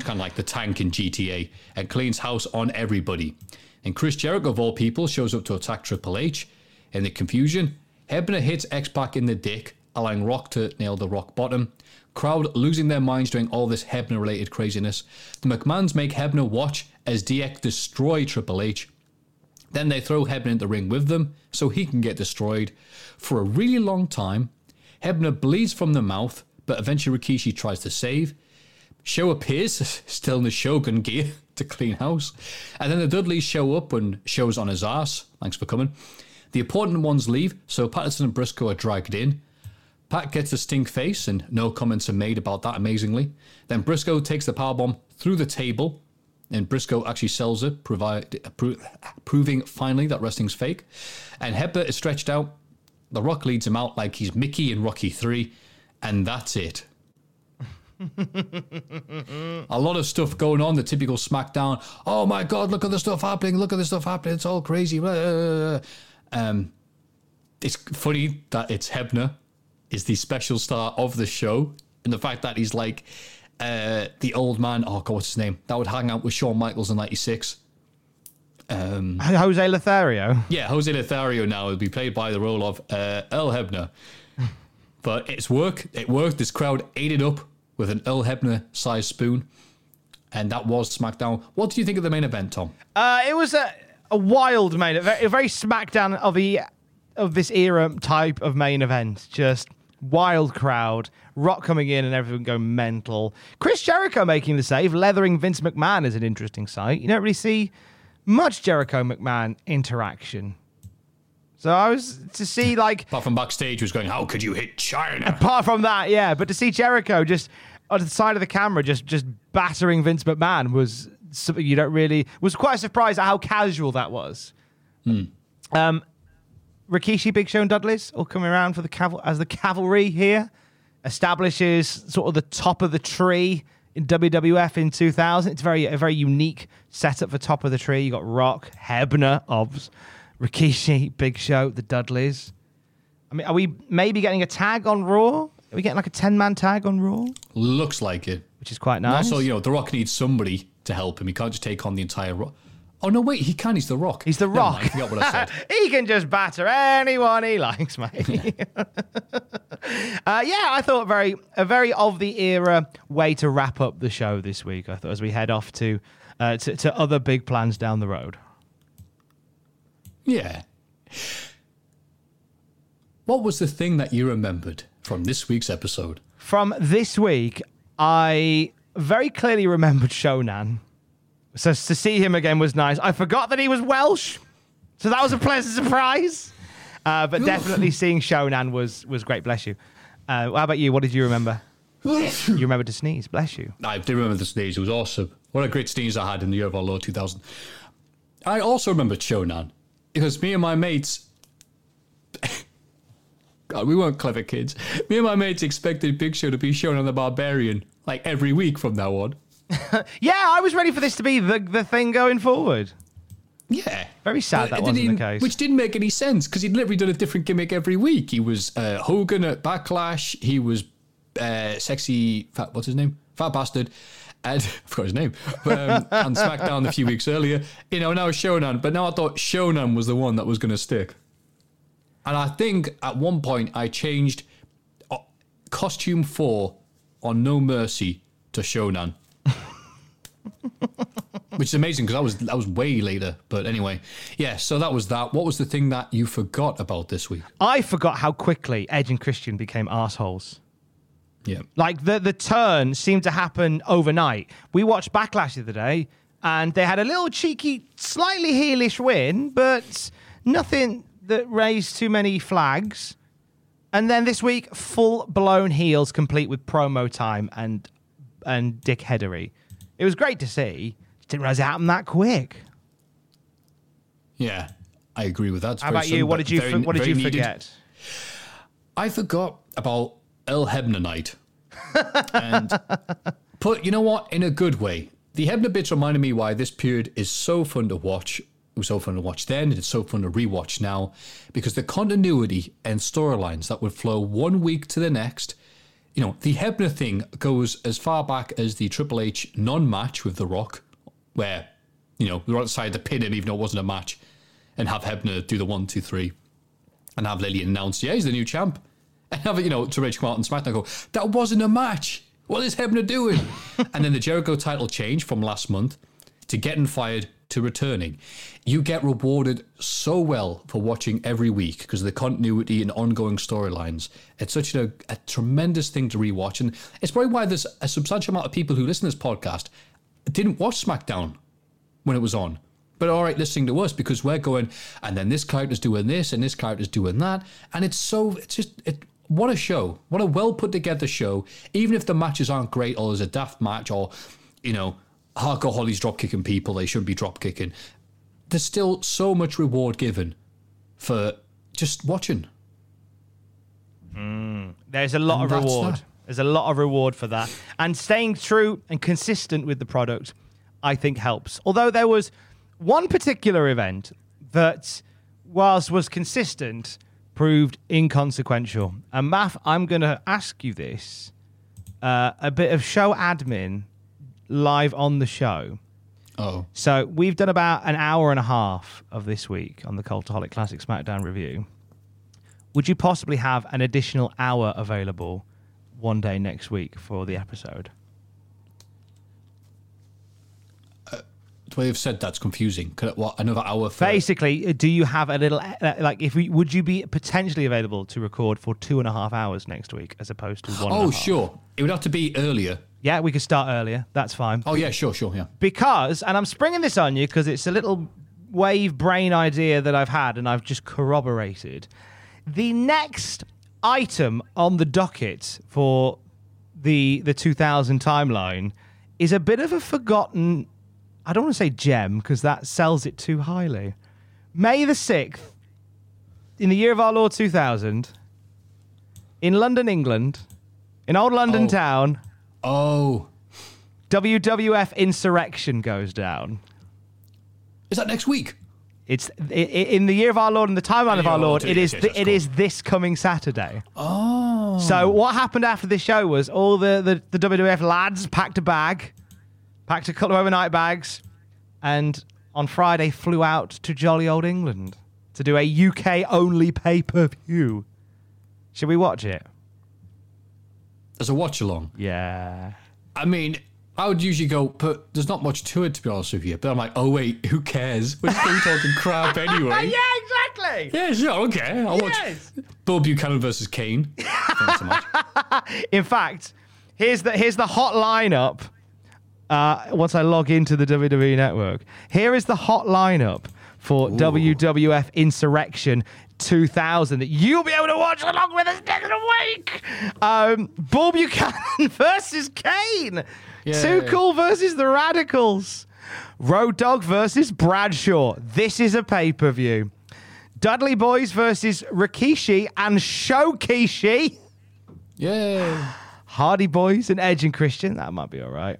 kind of like the tank in GTA, and cleans house on everybody. And Chris Jericho, of all people, shows up to attack Triple H. In the confusion, Hebner hits X Pac in the dick, allowing Rock to nail the rock bottom. Crowd losing their minds during all this Hebner related craziness. The McMahons make Hebner watch as DX destroy Triple H. Then they throw Hebner in the ring with them so he can get destroyed. For a really long time, Hebner bleeds from the mouth, but eventually Rikishi tries to save. Show appears, *laughs* still in the Shogun gear, *laughs* to clean house. And then the Dudleys show up and Show's on his ass. Thanks for coming. The important ones leave, so Patterson and Brisco are dragged in. Pat gets a stink face, and no comments are made about that amazingly. Then Brisco takes the powerbomb through the table, and Brisco actually sells it, provide, pro- proving finally that wrestling's fake. And Hebner is stretched out. The Rock leads him out like he's Mickey in Rocky 3, and that's it. a lot of stuff going on. The typical SmackDown. Oh my God! Look at the stuff happening. Look at the stuff happening. It's all crazy. Um, it's funny that it's Hebner is the special star of the show, and the fact that he's like uh, the old man. Oh God, what's his name? That would hang out with Shawn Michaels in '96. Um, Jose Lothario. Yeah, Jose Lothario now will be played by the role of uh, Earl Hebner. *laughs* but it's work. It worked. This crowd ate it up with an Earl Hebner sized spoon. And that was SmackDown. What do you think of the main event, Tom? Uh, it was a, a wild main event, a very SmackDown of the of this era type of main event. Just wild crowd, Rock coming in and everyone going mental. Chris Jericho making the save, leathering Vince McMahon is an interesting sight. You don't really see much Jericho McMahon interaction. So I was to see like apart from backstage was going, how could you hit Chyna? Apart from that, yeah, but to see Jericho just on the side of the camera, just just battering Vince McMahon was something you don't really was quite surprised at how casual that was. Hmm. Um, Rikishi, Big Show, and Dudley's all coming around for the caval- as the cavalry here establishes sort of the top of the tree in WWF in 2000. It's very a very unique setup for top of the tree. You got Rock, Hebner, Obs, Rikishi, Big Show, the Dudleys. I mean, are we maybe getting a tag on Raw? Are we getting like a 10 man tag on Raw? Looks like it. Which is quite nice. Also, you know, The Rock needs somebody to help him. He can't just take on the entire Raw. Oh, no, wait, he can. He's The Rock. He's The Never Rock. mind, I forgot what I said. *laughs* he can just batter anyone he likes, mate. *laughs* *laughs* uh, yeah, I thought very a very of the era way to wrap up the show this week. I thought as we head off to uh, to, to other big plans down the road. Yeah. What was the thing that you remembered from this week's episode? From this week, I very clearly remembered Shonan. So to see him again was nice. I forgot that he was Welsh, so that was a pleasant surprise. Uh, but definitely *laughs* seeing Shonan was was great. Bless you. Uh, how about you? What did you remember? you remember to sneeze. Bless you. I do remember the sneeze. It was awesome. What a great sneeze I had in the year of our Lord 2000. I also remember Shonan because me and my mates. *laughs* God, we weren't clever kids. Me and my mates expected Big Show to be Shonan the Barbarian like every week from now on. *laughs* Yeah, I was ready for this to be the the thing going forward. Yeah. Very sad that wasn't the case. Which didn't make any sense because he'd literally done a different gimmick every week. He was uh, Hogan at Backlash. He was uh, sexy fat. What's his name? Fat bastard. And *laughs* I forgot his name. Um, on SmackDown a few weeks earlier. You know, now it's Shonan. But now I thought Shonan was the one that was going to stick. And I think at one point I changed uh, costume four on No Mercy to Shonan. Which is amazing because I was that was way later. But anyway, yeah. So that was that. What was the thing that you forgot about this week? I forgot how quickly Edge and Christian became assholes. Yeah. Like the the turn seemed to happen overnight. We watched Backlash the other day, and they had a little cheeky, slightly heelish win, but nothing that raised too many flags. And then this week, full blown heels, complete with promo time and and dickheadery. It was great to see. Just didn't realize it happened that quick. Yeah, I agree with that. How about you? What did you very- for- What did you needed. forget? I forgot about Earl Hebner night. and *laughs* put, you know what, in a good way. The Hebner bits reminded me why this period is so fun to watch. It was so fun to watch then, and it's so fun to rewatch now, because the continuity and storylines that would flow one week to the next. You know, the Hebner thing goes as far back as the Triple H non-match with The Rock, where you know we were outside to pin him even though it wasn't a match, and have Hebner do the one, two, three and have Lilian announce, yeah, he's the new champ. *laughs* And have it, you know, to Rich on SmackDown go, that wasn't a match. What is Hebner doing? *laughs* and then the Jericho title change from last month to getting fired to returning. You get rewarded so well for watching every week because of the continuity and ongoing storylines. It's such a, a tremendous thing to rewatch. And it's probably why there's a substantial amount of people who listen to this podcast didn't watch SmackDown when it was on. But all right, listening to us because we're going, and then this character's doing this, and this character's doing that, and it's so it's just it. What a show! What a well put together show. Even if the matches aren't great, or there's a daft match, or you know, Hardcore Holly's drop kicking people they shouldn't be drop kicking. There's still so much reward given for just watching. There's a lot And of reward. that. There's a lot of reward for that. And staying true and consistent with the product, I think helps. Although there was one particular event that, whilst was consistent, proved inconsequential. And Math, I'm going to ask you this uh, a bit of show admin live on the show. Oh. So we've done about an hour and a half of this week on the Cultaholic Classic SmackDown review. Would you possibly have an additional hour available one day next week for the episode? The way you've said that's confusing. Could, what another hour for Basically, uh, do you have a little uh, like if we would you be potentially available to record for two and a half hours next week as opposed to one? Oh, sure. It would have to be earlier. Yeah, we could start earlier. That's fine. Oh, yeah, sure, sure, yeah. because, and I'm springing this on you because it's a little wave brain idea that I've had and I've just corroborated. The next item on the docket for the the 2000 timeline is a bit of a forgotten. I don't want to say gem because that sells it too highly. May the 6th, in the year of our Lord 2000, in London, England, in old London Oh. town, Oh. WWF Insurrection goes down. Is that next week? It's i- i- in the year of our Lord and the timeline of our oh, Lord. It is yes, th- that's it cool. is this coming Saturday. Oh. So what happened after this show was all the, the, the WWF lads packed a bag, packed a couple of overnight bags, and on Friday flew out to jolly old England to do a UK only pay per view. Should we watch it? As a watch along. Yeah. I mean, I would usually go, but there's not much to it, to be honest with you. But I'm like, oh, wait, who cares? We're still talking crap *laughs* anyway. Yeah, exactly. Yeah, sure, okay. I'll Yes. watch Bull Buchanan versus Kane. Thanks so much. *laughs* In fact, here's the here's the hot lineup. Uh, once I log into the WWE Network, here is the hot lineup for WWF Insurrection 2000 that you'll be able to watch along with us next week. Um, Bull Buchanan *laughs* versus Kane. Yeah. Too Cool versus the Radicals. Road Dog versus Bradshaw. This is a pay per view. Dudley Boyz versus Rikishi and Showkishi. Yeah. *sighs* Hardy Boyz and Edge and Christian. That might be all right.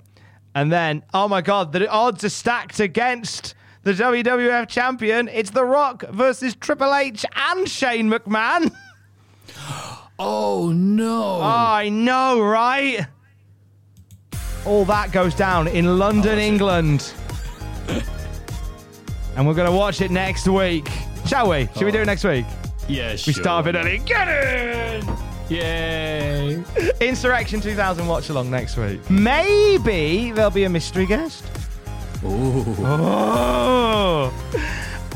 And then, oh my God, the odds are stacked against the WWF champion. It's The Rock versus Triple H and Shane McMahon. *gasps* Oh, no. I know, right? All that goes down in London, oh, England. *laughs* and we're going to watch it next week. Shall we? Should we do it oh. next week? yeah, We sure. start a bit early. Get in! Yay. Insurrection 2000 watch along next week. Maybe there'll be a mystery guest. Ooh. Oh.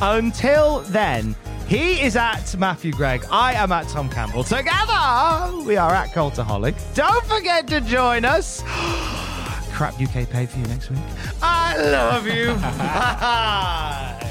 Until then, he is at Matthew Gregg. I am at Tom Campbell. Together, we are at Cultaholic. Don't forget to join us. *gasps* Crap UK pay for you next week. I love you. *laughs* Bye.